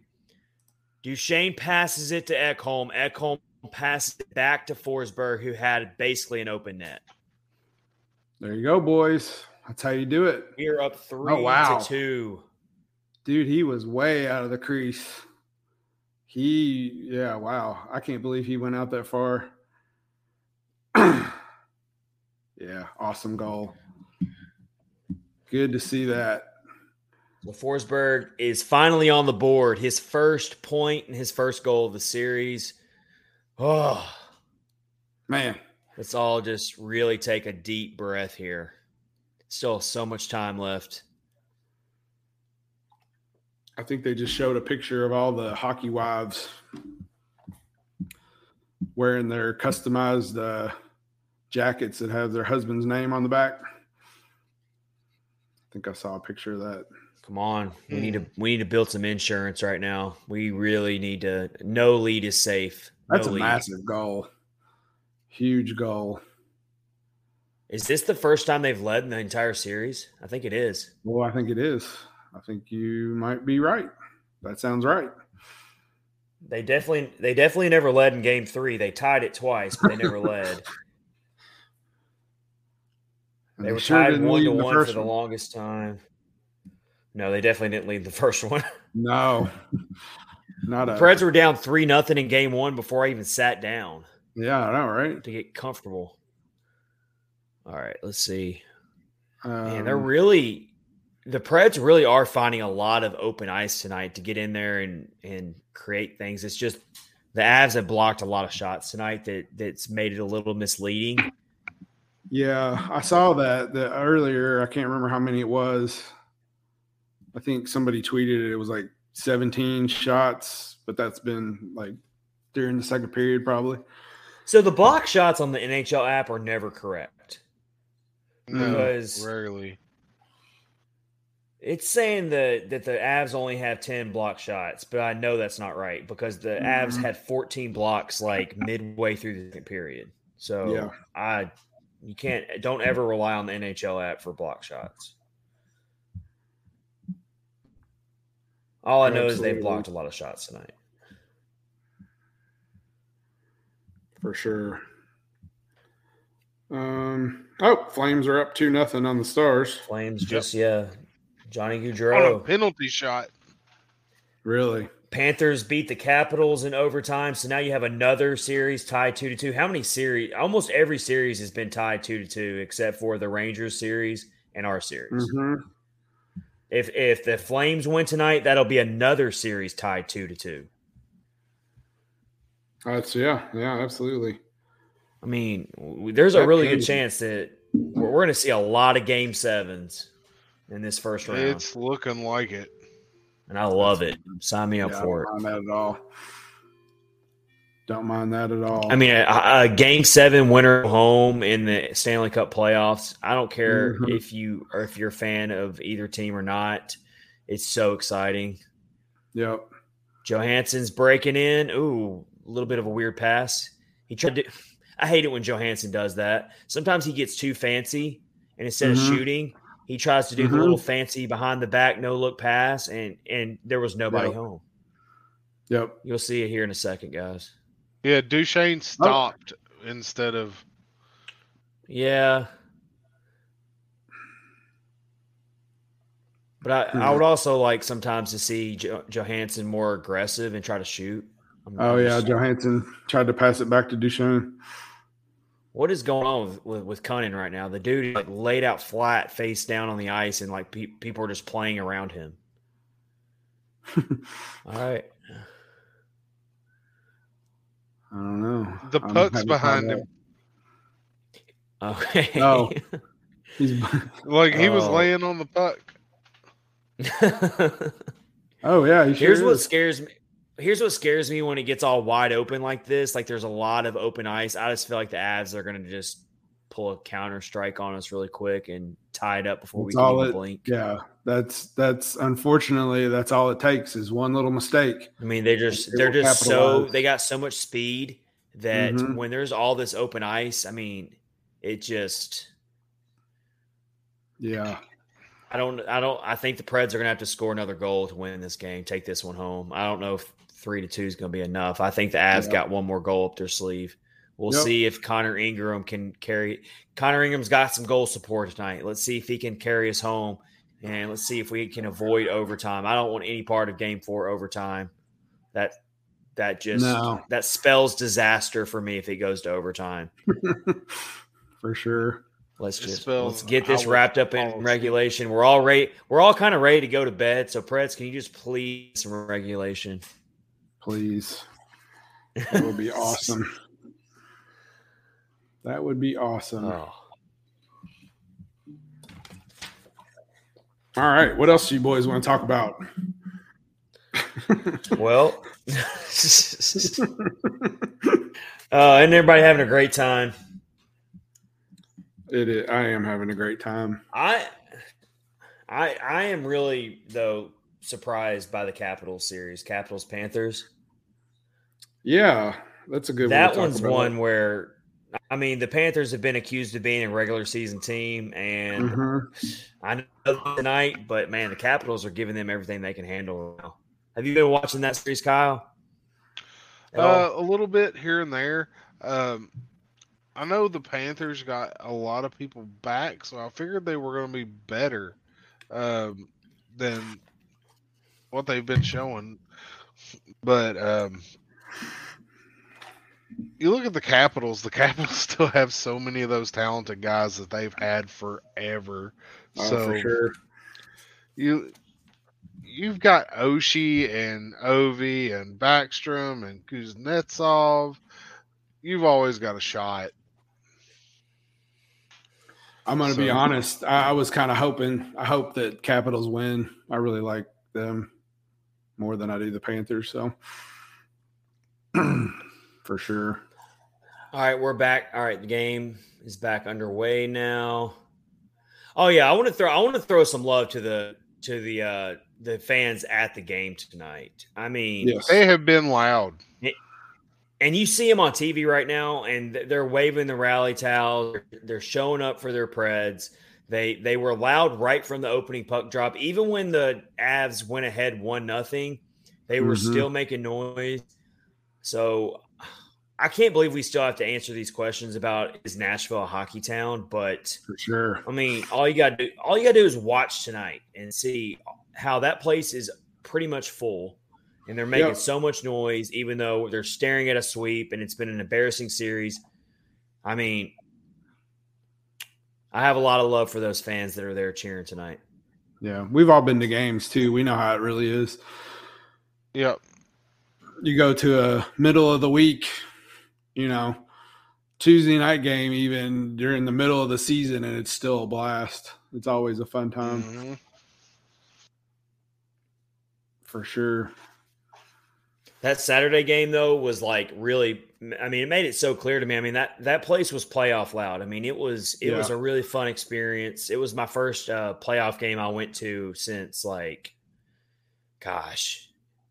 Duchene passes it to Ekholm. Ekholm passes it back to Forsberg, who had basically an open net. There you go, boys. That's how you do it, We are up three Oh, wow. to two. dude. He was way out of the crease. He, yeah, wow. I can't believe he went out that far. yeah, awesome goal. Good to see that. So Forsberg is finally on the board. His first point and his first goal of the series. Oh, Man, let's all just really take a deep breath here. Still so much time left. I think they just showed a picture of all the hockey wives wearing their customized uh, jackets that have their husband's name on the back. I think I saw a picture of that. Come on, we need to hmm. we need to build some insurance right now. We really need to. No lead is safe. That's a lead. massive goal. Huge goal. Is this the first time they've led in the entire series? I think it is. Well, I think it is. I think you might be right. That sounds right. They definitely they definitely never led in game three. They tied it twice, but they never led. And They were sure tied one to the one for the longest time. No, they definitely didn't lead the first one. No, not a. Preds were down three nothing in game one before I even sat down Yeah, I know, right? to get comfortable. All right, let's see. Um, Man, they're really the Preds really are finding a lot of open ice tonight to get in there and and create things. It's just the Avs have blocked a lot of shots tonight that that's made it a little misleading. Yeah, I saw that the earlier. I can't remember how many it was. I think somebody tweeted it. It was like 17 shots, but that's been like during the second period, probably. So the block shots on the NHL app are never correct. No, Because- rarely. It's saying that that the Avs only have 10 block shots, but I know that's not right because the Avs Mhm. had 14 blocks like midway through the second period. So Yeah. I you can't don't ever rely on the NHL app for block shots. All I know is they've blocked a lot of shots tonight. for sure. Um. Oh, Flames are up two nothing on the Stars. Flames just yeah. Johnny On a Gaudreau. penalty shot. Really? Panthers beat the Capitals in overtime, so now you have another series tied two to two. How many series? Almost every series has been tied two to two, except for the Rangers series and our series. hmm If if the Flames win tonight, that'll be another series tied two to two. That's yeah, yeah, absolutely. I mean, w- there's a really could- good chance that we're, we're going to see a lot of game sevens in this first round, It's looking like it. And I love it. Sign me up Yeah, for it. don't mind that at all. Don't mind that at all. I mean, a, a game seven winner home in the Stanley Cup playoffs. I don't care Mhm. if you or if you're a fan of either team or not. It's so exciting. yep. Johansen's breaking in. Ooh, a little bit of a weird pass. He tried to. I hate it when Johansen does that. Sometimes he gets too fancy, and instead Mhm. of shooting, he tries to do the Mhm. little fancy behind the back no look pass, and and there was nobody Yep. home. Yep. You'll see it here in a second, guys. Yeah, Duchene stopped instead of Yeah. But I, I Hmm. would also like sometimes to see jo- Johansen more aggressive and try to shoot. I'm- Oh yeah, just- Johansen tried to pass it back to Duchene. What is going on with, with, with Kunin right now? The dude like laid out flat, face down on the ice, and like pe- people are just playing around him. All right. I don't know. the puck's behind fun him. Okay. Oh. He's Like he was Oh. laying on the puck. oh yeah. He sure Here's what scares me. Here's what scares me when it gets all wide open like this. Like there's a lot of open ice. I just feel like the Avs are going to just pull a counter strike on us really quick and tie it up before we can even it- blink. Yeah, that's that's unfortunately that's all it takes is one little mistake. I mean, they just They they're will just so they got so much speed that Mhm. when there's all this open ice, I mean, it just Yeah, I don't I don't I think the Preds are gonna have to score another goal to win this game, take this one home. I don't know if three to two is gonna be enough. I think the Avs Yeah. got one more goal up their sleeve. We'll Yep. see if Connor Ingram can carry Connor Ingram's got some goal support tonight. Let's see if he can carry us home. And let's see if we can avoid overtime. I don't want any part of game four overtime. That that just No. that spells disaster for me if it goes to overtime. for sure. Let's just spells let's get this wrapped up in regulation. We're all ready. We're all kind of ready to go to bed. So, Preds, can you just please some regulation? Please, that would be awesome. That would be awesome. Oh. All right, what else do you boys want to talk about? Well, uh, and everybody having a great time. It is, I am having a great time. I, I, I am really though surprised by the Capitals series, Capitals Panthers. Yeah, that's a good. one that to one's about. one where, I mean, the Panthers have been accused of being a regular season team, and Mhm. I know tonight, but man, the Capitals are giving them everything they can handle now. Have you been watching that series, Kyle? Uh, a little bit here and there. Um, I know the Panthers got a lot of people back, so I figured they were going to be better um, than what they've been showing. But um, you look at the Capitals; the Capitals still have so many of those talented guys that they've had forever. Oh, so for sure. you you've got Oshie and Ovi and Backstrom and Kuznetsov. You've always got a shot. I'm going to be honest. I, I was kind of hoping. I hope that Capitals win. I really like them more than I do the Panthers. So, for sure. All right, we're back. All right, the game is back underway now. Oh yeah, I want to throw I want to throw some love to the to the uh the fans at the game tonight. I mean, Yes. They have been loud. and you see them on TV right now, and they're waving the rally towels. They're- They're showing up for their Preds. They they were loud right from the opening puck drop. Even when the Avs went ahead one nothing, they were Mhm. still making noise. So I can't believe we still have to answer these questions about is Nashville a hockey town, but For sure. I mean, all you got to do, all you got to do is watch tonight and see how that place is pretty much full, and they're making Yep. so much noise, even though they're staring at a sweep, and it's been an embarrassing series. I mean, I have a lot of love for those fans that are there cheering tonight. Yeah. We've all been to games too. We know how it really is. Yep. You go to a middle of the week, you know, Tuesday night game, even during the middle of the season, and it's still a blast. It's always a fun time Mhm. for sure. That Saturday game though was like really. I mean, it made it so clear to me. I mean that that place was playoff loud. I mean, it was it was a really fun experience. It was my first uh, playoff game I went to since like, gosh,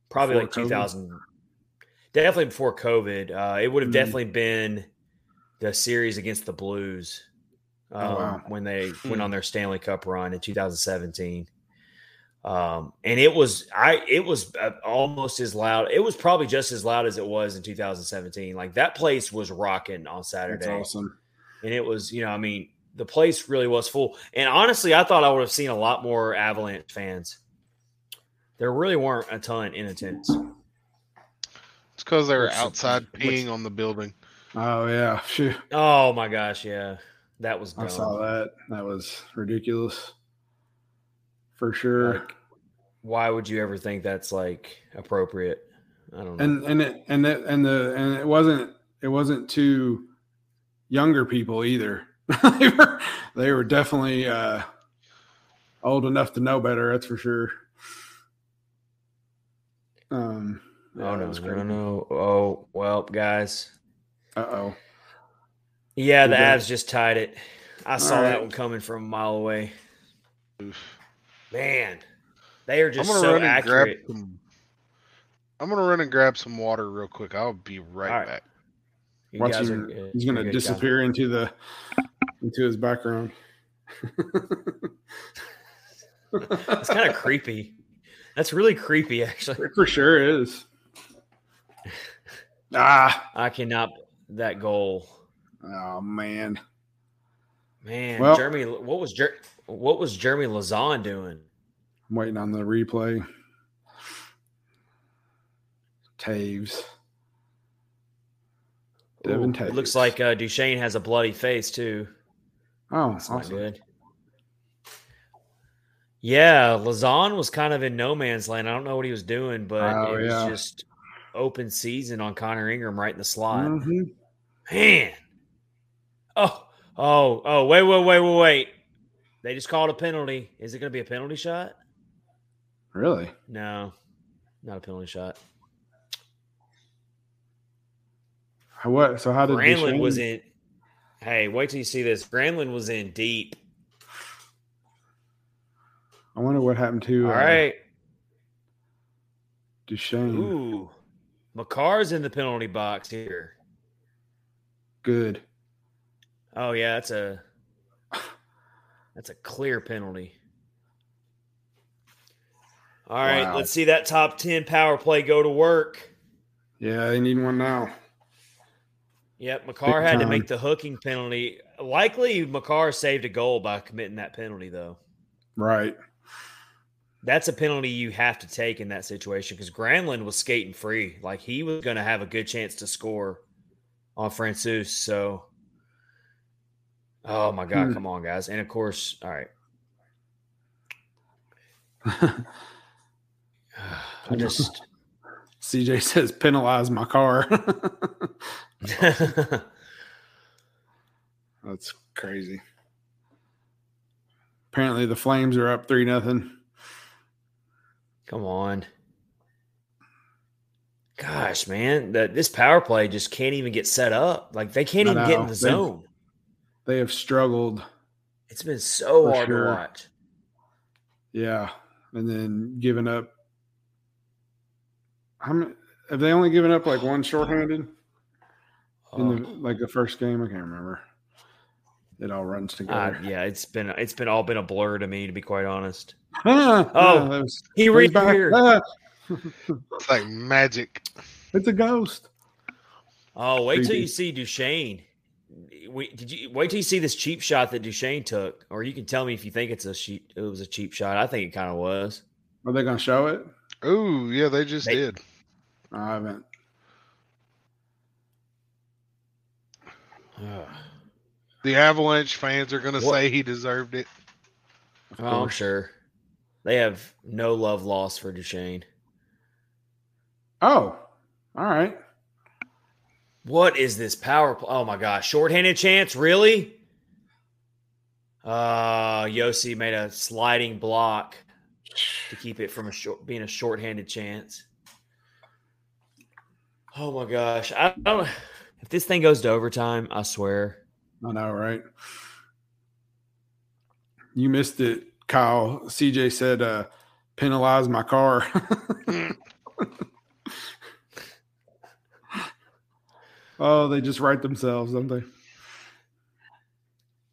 probably Before like COVID? 2000. Definitely before COVID. Uh, it would have Mhm. definitely been the series against the Blues um, Oh, wow. when they went Hmm. on their Stanley Cup run in 2017. Um, and it was I it was uh, almost as loud. It was probably just as loud as it was in 2017. Like that place was rocking on Saturday, That's awesome. and it was you know I mean the place really was full. And honestly, I thought I would have seen a lot more Avalanche fans. There really weren't a ton in attendance. It's because they were Which- outside which- peeing on the building. Oh yeah, Phew. Oh my gosh, yeah, that was dumb. I saw that. That was ridiculous. For sure. Like, why would you ever think that's like appropriate? I don't know. and and it and it and the and it wasn't it wasn't to younger people either. they were they were definitely uh old enough to know better, that's for sure. Um oh no, no, no. Oh well, guys. Uh oh. Yeah, the Who got Avs just tied it. I saw All that one coming from a mile away. Oof. Man, they are I'm just gonna so run and accurate. grab some. I'm gonna run and grab some water real quick. I'll be right, All right. back. You Watch guys him, he's gonna good, guys. disappear into the into his background. It's kind of creepy. That's really creepy, actually. It for sure is. Ah, I cannot. That goal, oh man. man. Well- Jeremy, what was Jer- what was Jeremy Lauzon doing? I'm waiting on the replay. Taves. Devin Ooh, it looks like uh, Duchene has a bloody face too. Oh, That's awesome. not good. Yeah, Lauzon was kind of in no man's land. I don't know what he was doing, but Oh, it was yeah. just open season on Connor Ingram right in the slot. Mhm. Man. Oh, oh, oh, wait, wait, wait, wait, wait. They just called a penalty. Is it going to be a penalty shot? Really? No, not a penalty shot. What? So how did Granlund was in. Hey, wait till you see this. Granlund was in deep. I wonder what happened to All uh, right. Duchene. Ooh. Makar's in the penalty box here. Good. Oh yeah, that's a that's a clear penalty. All right, Wow. let's see that top 10 power play go to work. Yeah, they need one now. Yep, Makar had to make the hooking penalty. Likely McCarr saved a goal by committing that penalty though. Right. That's a penalty you have to take in that situation because Granlund was skating free. Like he was going to have a good chance to score on Francouz. So, oh my God, Hmm. come on, guys. And of course, all right. I just, CJ says penalize my car. That's crazy. Apparently the Flames are up three nothing. Come on. Gosh, man, that this power play just can't even get set up. Like they can't even get in the zone. They have struggled. It's been so hard sure. to watch. Yeah. And then giving up. How many have they only given up like one shorthanded in Oh. the like the first game? I can't remember. It all runs Uh, together. yeah, it's been it's been all been a blur to me, to be quite honest. Ah, Oh, yeah, was- He he's reappeared. Ah, It's like magic. it's a ghost. Oh, wait till you see Duchene. Wait, did you wait till you see this cheap shot that Duchene took, or you can tell me if you think it's a cheap. It was a cheap shot. I think it kind of was. Are they going to show it? Ooh, yeah, they just They- did. I haven't. The Avalanche fans are gonna say he deserved it. Of Oh, I'm sure. They have no love lost for Duchene. Oh, all right. What is this power? Pl- oh my gosh, shorthanded chance, really? Uh, Josi made a sliding block to keep it from a short being a shorthanded chance. Oh my gosh. I don't if this thing goes to overtime, I swear. I know, right? You missed it, Kyle. CJ said, uh, penalize my car. oh, they just write themselves, don't they?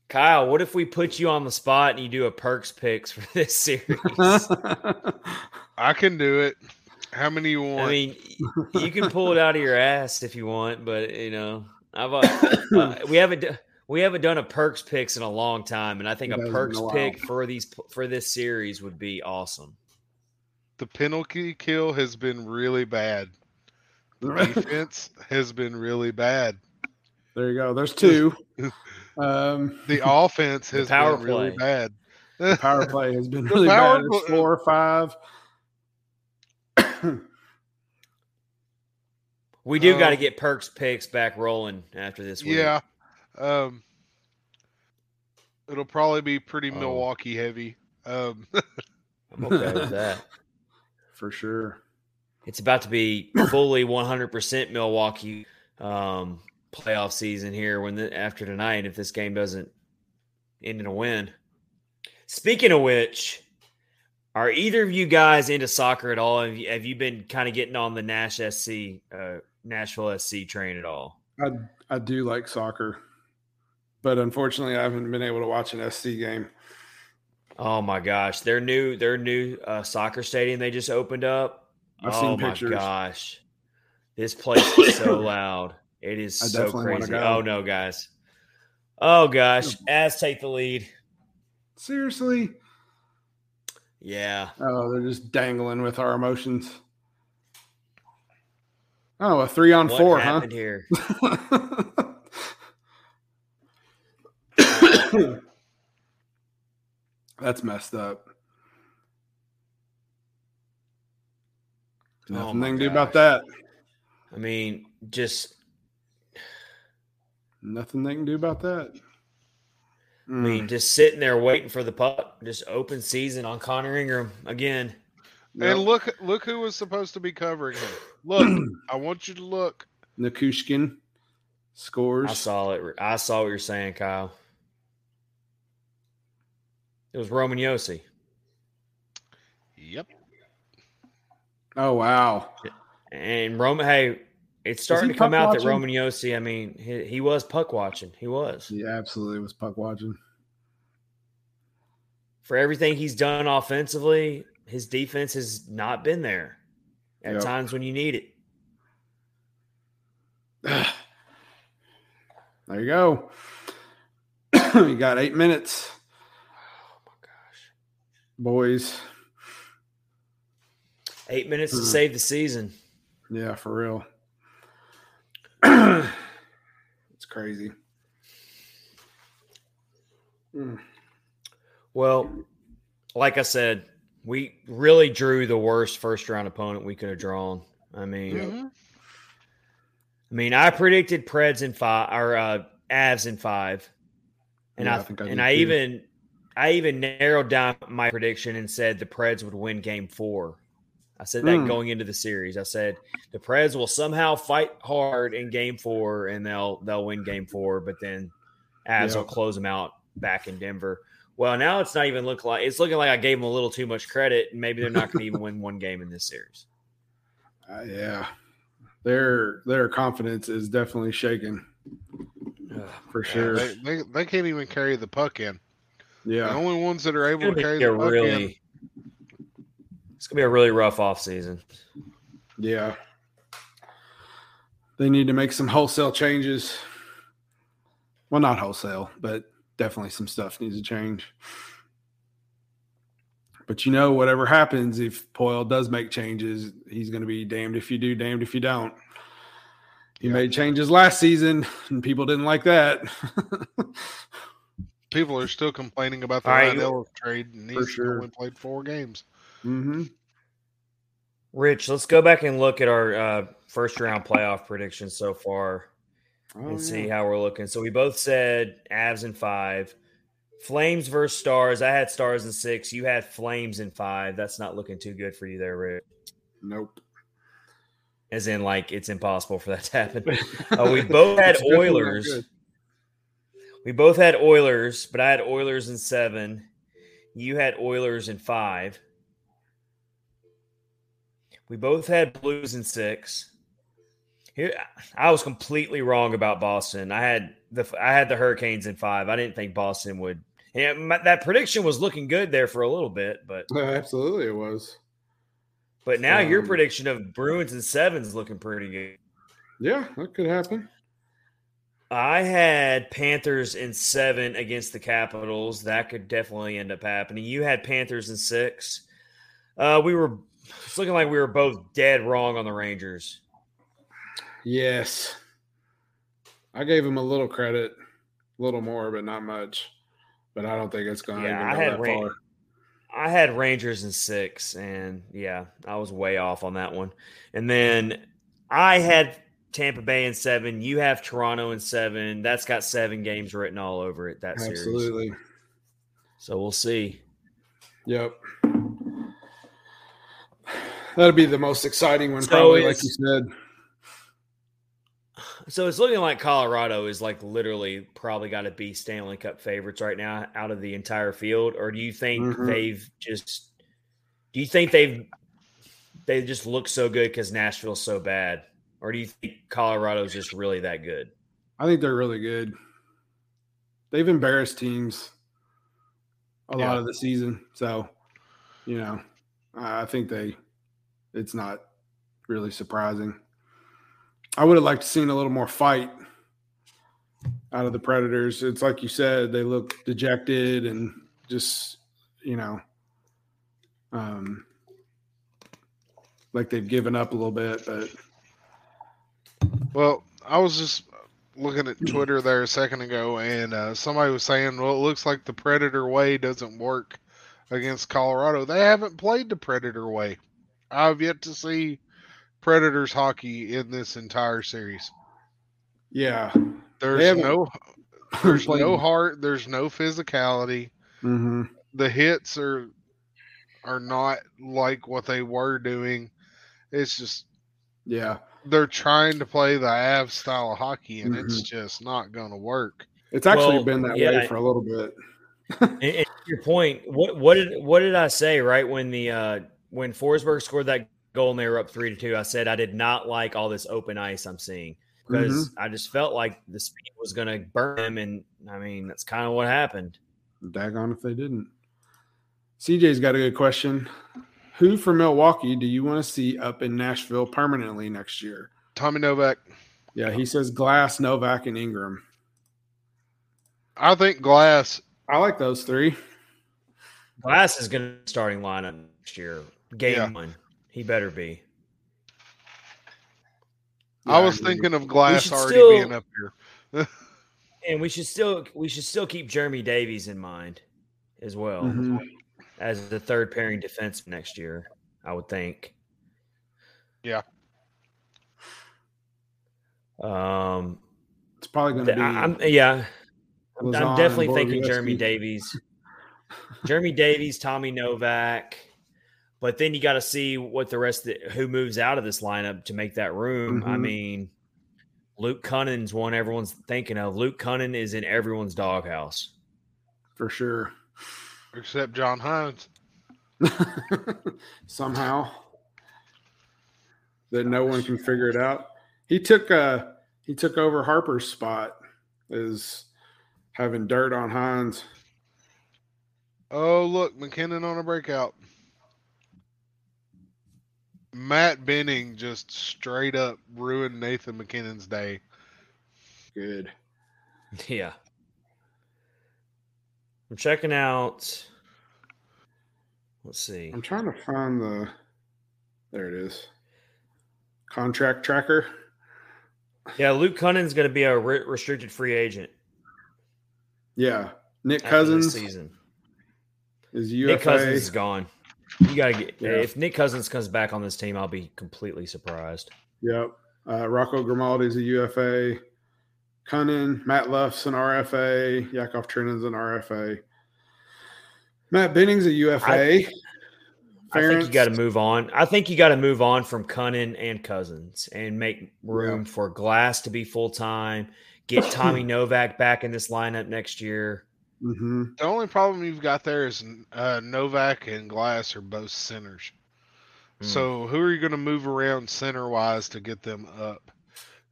Kyle, what if we put you on the spot and you do a perks picks for this series? I can do it. How many you want? I mean, you can pull it out of your ass if you want, but you know, I've uh, uh, we haven't we haven't done a perks picks in a long time, and I think a perks a pick for these for this series would be awesome. the penalty kill has been really bad. The defense has been really bad. there you go. There's two. Um, The offense The has power been really play. bad. power play has been The really power bad. It's play- four or five. We do got to get perks picks back rolling after this week. Yeah. Um, it'll probably be pretty Oh. Milwaukee heavy. Um, I'm okay with that. For sure. It's about to be fully 100% Milwaukee um, playoff season here when the, after tonight if this game doesn't end in a win. Speaking of which, are either of you guys into soccer at all? Have you, have you been kind of getting on the Nash SC, uh, Nashville SC train at all? I I do like soccer, but unfortunately, I haven't been able to watch an SC game. Oh my gosh, their new their new uh, soccer stadium they just opened up. I've oh seen my pictures. gosh, this place is so loud. It is I so crazy. Oh no, guys. Oh gosh, As take the lead. Seriously? Yeah, Oh, they're just dangling with our emotions. Oh, a three on what four, huh? here? That's messed up. Oh Nothing my they can do about that. I mean, just Nothing they can do about that. I Mm. mean, just sitting there waiting for the puck. Just open season on Connor Ingram again. Yep. And look, look who was supposed to be covering him. Look, I want you to look. Nichushkin scores. I saw it. I saw what you're saying, Kyle. It was Roman Josi. Yep. Oh wow. And Roman, hey, it's starting to come puck out that? Roman Josi. I mean, he, he was puck watching. He was He absolutely was puck watching. for everything he's done offensively. His defense has not been there at Yep. times when you need it. There you go. you got eight minutes, my gosh, boys. eight minutes to Hmm. save the season. Yeah, for real. it's crazy. Mm. Well, like I said, we really drew the worst first round opponent we could have drawn. I mean, Mhm. I mean, I predicted Preds in five or uh, Avs in five, and Yeah, I, I think I and I too. even I even narrowed down my prediction and said the Preds would win Game Four. I said that Hmm. going into the series. I said the Preds will somehow fight hard in Game Four and they'll they'll win Game Four, but then as Yeah. will close them out back in Denver. Well, now it's not even looking like it's looking like I gave them a little too much credit, and maybe they're not going to even win one game in this series. Uh, yeah, their their confidence is definitely shaken for Yeah, sure. they, they, they can't even carry the puck in. The yeah, only ones that are able gonna to carry the puck in. it's gonna be a really rough off season. yeah. They need to make some wholesale changes. Well, not wholesale, but definitely some stuff needs to change. But you know, whatever happens, if Poile does make changes, he's going to be damned if you do, damned if you don't. He Yeah. made changes last season, and people didn't like that. People are still complaining about the All right, Ryan Ellis trade, and For he's sure. only played four games. mm-hmm. Rich, let's go back and look at our uh, first round playoff predictions so far Oh, and see how we're looking. So we both said Avs in five, Flames versus Stars. I had Stars in six. You had Flames in five. That's not looking too good for you there, Rich. Nope. as in like it's impossible for that to happen. Uh, we both had It's definitely Oilers. We both had Oilers, but I had Oilers in seven. You had Oilers in five. We both had Blues in six. Here, I was completely wrong about Boston. I had the I had the Hurricanes in five. I didn't think Boston would. Yeah, that prediction was looking good there for a little bit, but absolutely, it was. but now your Um, prediction of Bruins and seven is looking pretty good. Yeah, that could happen. I had Panthers in seven against the Capitals. That could definitely end up happening. You had Panthers in six. Uh, we were it's looking like we were both dead wrong on the Rangers. Yes. I gave him a little credit, a little more, but not much. But I don't think it's going to Yeah, I go had that Ran- far. I had Rangers in six, and yeah, I was way off on that one. And then I had Tampa Bay in seven. You have Toronto in seven. That's got seven games written all over it. That series. Absolutely. So we'll see. Yep. That'll be the most exciting one, So probably, like you said. So it's looking like Colorado is like literally probably got to be Stanley Cup favorites right now out of the entire field, or do you think Mhm. they've just? Do you think they've they just look so good because Nashville's so bad, or do you think Colorado's just really that good? I think they're really good. They've embarrassed teams a Yeah. lot of the season. So, you know, I I think they, it's not really surprising. I would have liked to seen a little more fight out of the Predators. It's like you said, they look dejected and just, you know, um, like they've given up a little bit, but Well, I was just looking at Twitter there a second ago, and uh, somebody was saying, "Well, it looks like the Predator way doesn't work against Colorado. They haven't played the Predator way. I've yet to see Predators hockey in this entire series. yeah. There's no, there's played- no heart. There's no physicality. Mhm. The hits are are not like what they were doing. It's just Yeah. They're trying to play the Av style of hockey, and it's Mm-hmm. just not going to work. It's actually Well, been that yeah. way for a little bit. And, and to your point, what what did what did I say right when the uh when Forsberg scored that goal and they were up three to two? I said I did not like all this open ice I'm seeing because Mm-hmm. I just felt like the speed was going to burn him, and I mean that's kind of what happened. Daggone if they didn't. CJ's got a good question. Who from Milwaukee do you want to see up in Nashville permanently next year? Tommy Novak. Yeah, he says Glass, Novak, and Ingram. I think Glass. I like those three. Glass is going to starting lineup next year. Game Yeah. one, he better be. I was agree. thinking of Glass already still- being up here. And we should still we should still keep Jeremy Davies in mind as well Mhm. As the third pairing defense next year. I would think. Yeah. Um, It's probably going to be. I, am yeah, I'm, I'm definitely thinking Jeremy Davies, Jeremy Davies, Tommy Novak. But then you got to see what the rest of the, who moves out of this lineup to make that room. I Mhm. mean, Luke Kunin's one everyone's thinking of. Luke Kunin is in everyone's doghouse. for sure. Except John Hynes. Somehow that no one can figure it out. He took uh he took over Harper's spot as having dirt on Hynes. Oh, look, MacKinnon on a breakout. Matt Benning just straight up ruined Nathan MacKinnon's day. Good. Yeah. I'm checking out. Let's see. I'm trying to find the. There it is. Contract tracker. Yeah, Luke Kunin's going to be a re- restricted free agent Yeah, Nick Cousins season. is UFA. Nick Cousins is gone. You got to get. Yeah. If Nick Cousins comes back on this team, I'll be completely surprised. Yep. Uh, Rocco Grimaldi's a UFA. Kunin, Matt Luff's an RFA. Yakov Trenin's an RFA. Matt Benning's a UFA. I think you got to move on. I think you got to move on from Kunin and Cousins and make room yeah. for Glass to be full time. Get Tommy Novak back in this lineup next year. Mm-hmm. The only problem you've got there is uh, Novak and Glass are both centers. Mm. So who are you going to move around center wise to get them up?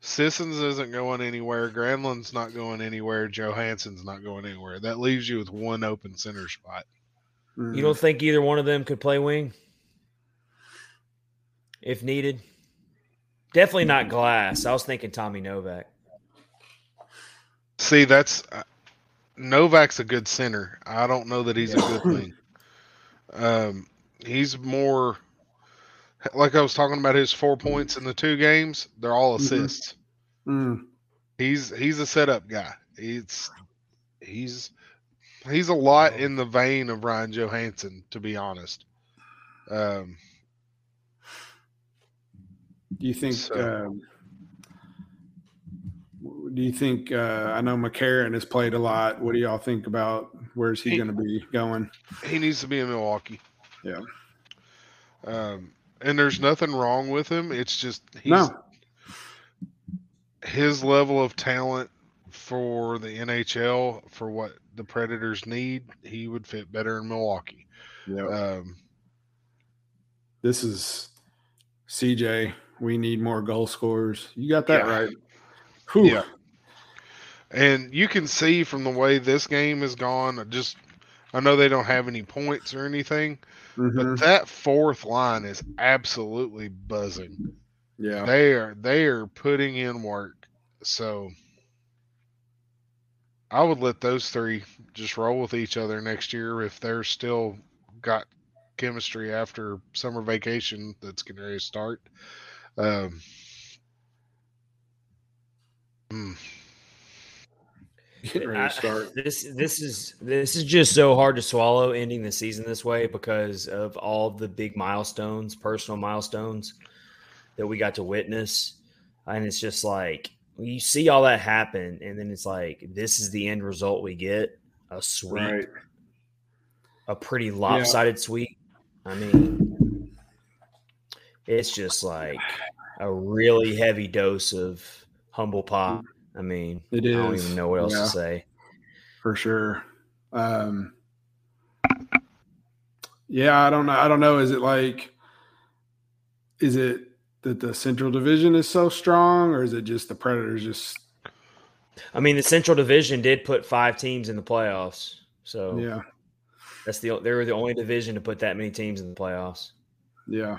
Sissons isn't going anywhere. Granlund's not going anywhere. Johansen's not going anywhere. That leaves you with one open center spot. Mm. You don't think either one of them could play wing if needed? Definitely not Glass. I was thinking Tommy Novak. See, that's uh, Novak's a good center. I don't know that he's a good wing. Um, he's more like I was talking about his four points in the two games, they're all mm-hmm. assists. Mm-hmm. He's he's a setup guy. It's he's he's a lot in the vein of Ryan Johansen, to be honest. Um, do you think? So, um, do you think? Uh, I know McCarron has played a lot. What do y'all think about? Where's he, he going to be going? He needs to be in Milwaukee. Yeah. Um, and there's nothing wrong with him. It's just he's no. his level of talent for the NHL for what the Predators need. He would fit better in Milwaukee. Yeah. Um, this is CJ. We need more goal scorers. You got that yeah. right. Whew. Yeah. And you can see from the way this game has gone, just I know they don't have any points or anything, Mm-hmm. But that fourth line is absolutely buzzing. Yeah. They are they are putting in work. So I would let those three just roll with each other next year if they're still got chemistry after summer vacation that's ready to start. Um, mm. Getting ready to start. I, this this is this is just so hard to swallow ending the season this way because of all the big milestones, personal milestones that we got to witness. And it's just like you see all that happen, and then it's like this is the end result we get a sweep, right. a pretty lopsided yeah. sweep. I mean, it's just like a really heavy dose of humble pie. I mean, it is. I don't even know what else yeah, to say. For sure. Um, yeah, I don't know. I don't know. Is it like, is it that the Central Division is so strong, or is it just the Predators just? I mean, the Central Division did put five teams in the playoffs, so yeah, that's the they were the only division to put that many teams in the playoffs. Yeah,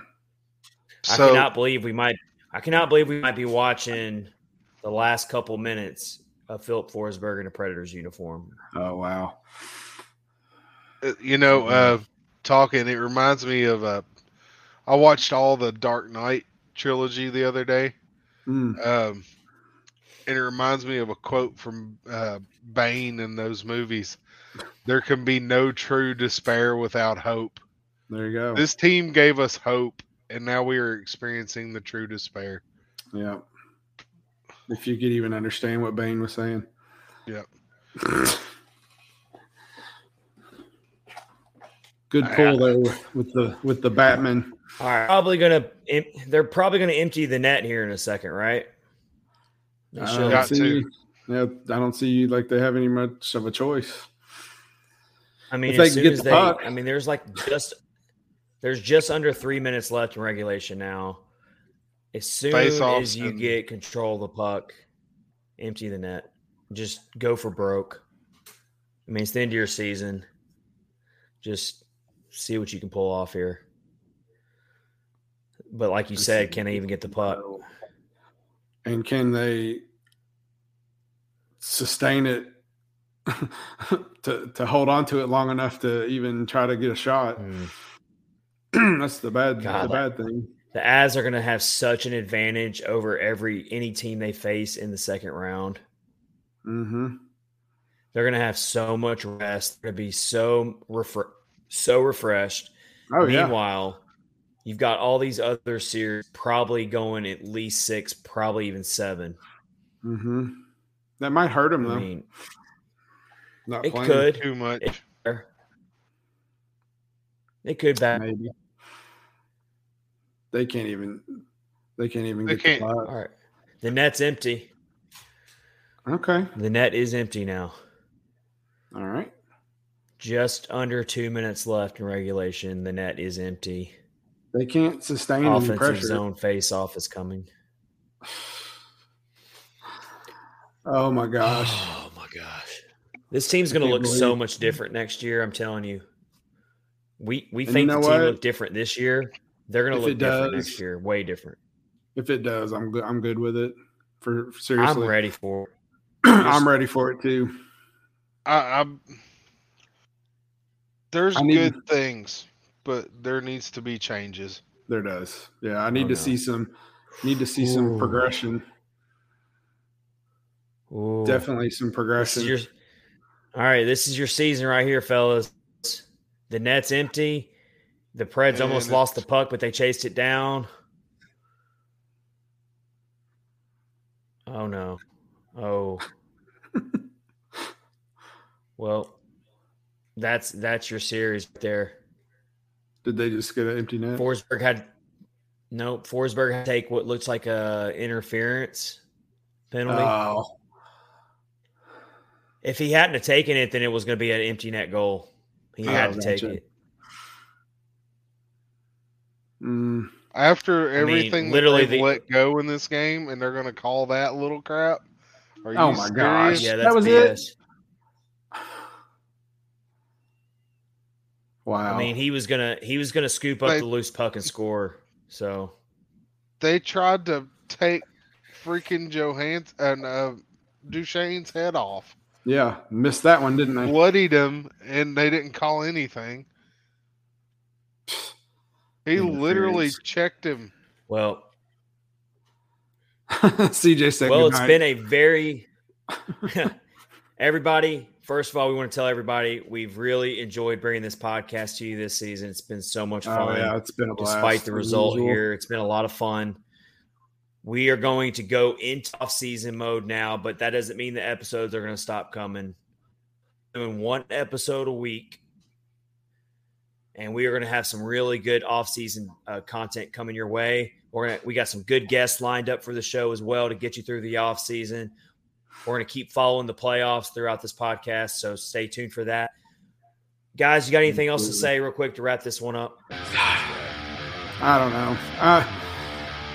I so, cannot believe we might. I cannot believe we might be watching the last couple minutes of Filip Forsberg in a Predators uniform. Oh wow! Uh, you know, uh, talking, it reminds me of uh, I watched all the Dark Knight trilogy the other day, mm. um, and it reminds me of a quote from uh, Bane in those movies. There can be no true despair without hope. There you go. This team gave us hope, and now we are experiencing the true despair. Yeah if you could even understand what Bane was saying. Yep. Good pull there with the with the Batman. All right, probably gonna they're probably gonna empty the net here in a second, right? I don't, see, yeah, I don't see like they have any much of a choice. I mean, if as soon as the they, puck. I mean, there's like just there's just under three minutes left in regulation now. As soon as you and... get control of the puck, empty the net. Just go for broke. I mean, it's the end of your season. Just see what you can pull off here. But like you said, can they even get the puck? And can they sustain it to to hold on to it long enough to even try to get a shot? Mm. That's the bad God, the bad thing the As are going to have such an advantage over every any team they face in the second round. Mm-hmm. They're going to have so much rest. They're going to be so refre- so refreshed. Oh, Meanwhile, yeah. you've got all these other series probably going at least six, probably even 7 Mm-hmm. That might hurt them though. I mean, Not it could too much. It, it could back. Maybe. They can't even. They can't even They get can't- the All five. right. The net's empty. Okay. The net is empty now. All right. Just under two minutes left in regulation. The net is empty. They can't sustain any Offensive pressure. zone face off is coming. Oh my gosh. Oh my gosh. This team's going to can't look so much different next year. I'm telling you. We we And you think know the team what? look different this year. They're going to If look different does- next year. Way different. If it does, I'm good. I'm good with it. For seriously, I'm ready for it. I'm ready for it too. I, I'm. There's I need- good things, but there needs to be changes. There does. Yeah, I need Oh, to no. see some. Need to see some progression. Ooh. Definitely some progression. your, all right, this is your season right here, fellas. The net's empty. The Preds almost lost the puck, but they chased it down. Oh no. Oh. well, that's that's your series there. Did they just get an empty net? Forsberg had no Forsberg had to take what looks like a interference penalty. Oh, if he hadn't have taken it, then it was going to be an empty net goal. He Oh, had to take it. Mm, After I mean, everything literally that they've the- let go in this game, and they're going to call that little crap. Are you Oh my gosh. serious? Yeah, That that's was it? Wow. I mean, he was gonna he was gonna scoop up They- the loose puck and score. So They tried to take freaking Johans and uh, Duchene's head off, yeah, missed that one, didn't they? bloodied him, and they didn't call anything. He literally Interference. checked him. well, CJ said well, it's goodnight. been a very everybody. First of all, we want to tell everybody we've really enjoyed bringing this podcast to you this season. It's been so much Oh fun. yeah, it's been a blast. despite the result usual. here. It's been a lot of fun. We are going to go into off season mode now, but that doesn't mean the episodes are going to stop coming. Doing one episode a week, and we are going to have some really good off season uh, content coming your way. We're gonna we got some good guests lined up for the show as well to get you through the off season. We're going to keep following the playoffs throughout this podcast, so stay tuned for that. Guys, you got anything else to say real quick to wrap this one up? I don't know. I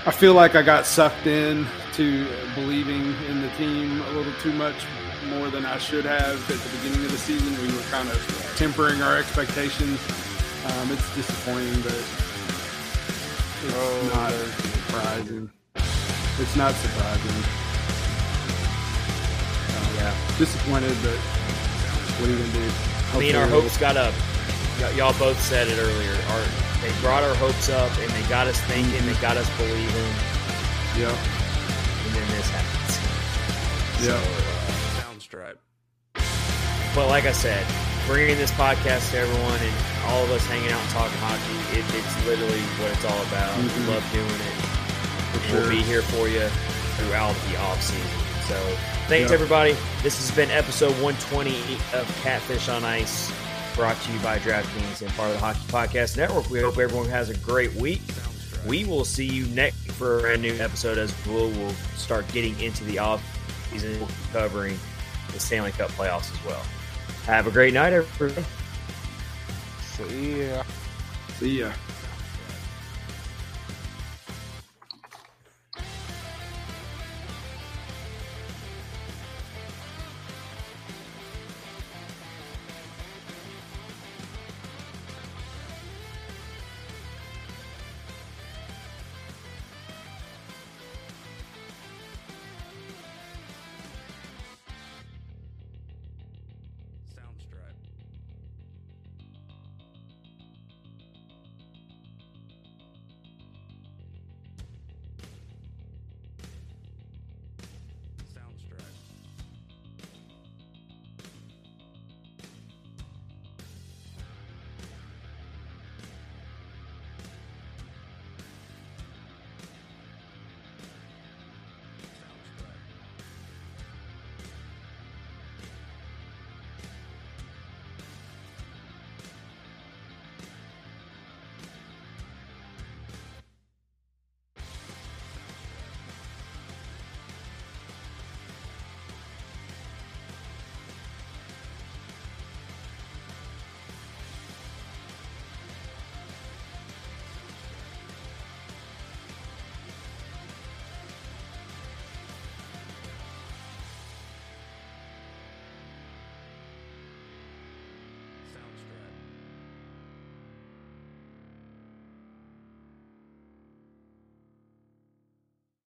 I feel like I got sucked in to believing in the team a little too much more than I should have at the beginning of the season. We were kind of tempering our expectations. Um, it's disappointing, but it's Oh, not there's- surprising. It's not surprising. Um, yeah. Disappointed, but what are you gonna do? I mean, our hopes got up. Y- y'all both said it earlier. Our, they brought our hopes up, and they got us thinking. They mm-hmm. got us believing, Yep. and then this happens. Yep. Uh, Soundstripe. But like I said, bringing this podcast to everyone and all of us hanging out and talking hockey, it, it's literally what it's all about. Mhm. We love doing it. Sure. We'll be here for you throughout the off season. So thanks Yep. everybody. This has been episode 120 of Catfish on Ice, brought to you by DraftKings and part of the Hockey Podcast Network. We hope everyone has a great week. We will see you next for a brand new episode as we'll, we'll start getting into the off season, covering the Stanley Cup playoffs as well. Have a great night, everybody. See ya. See ya.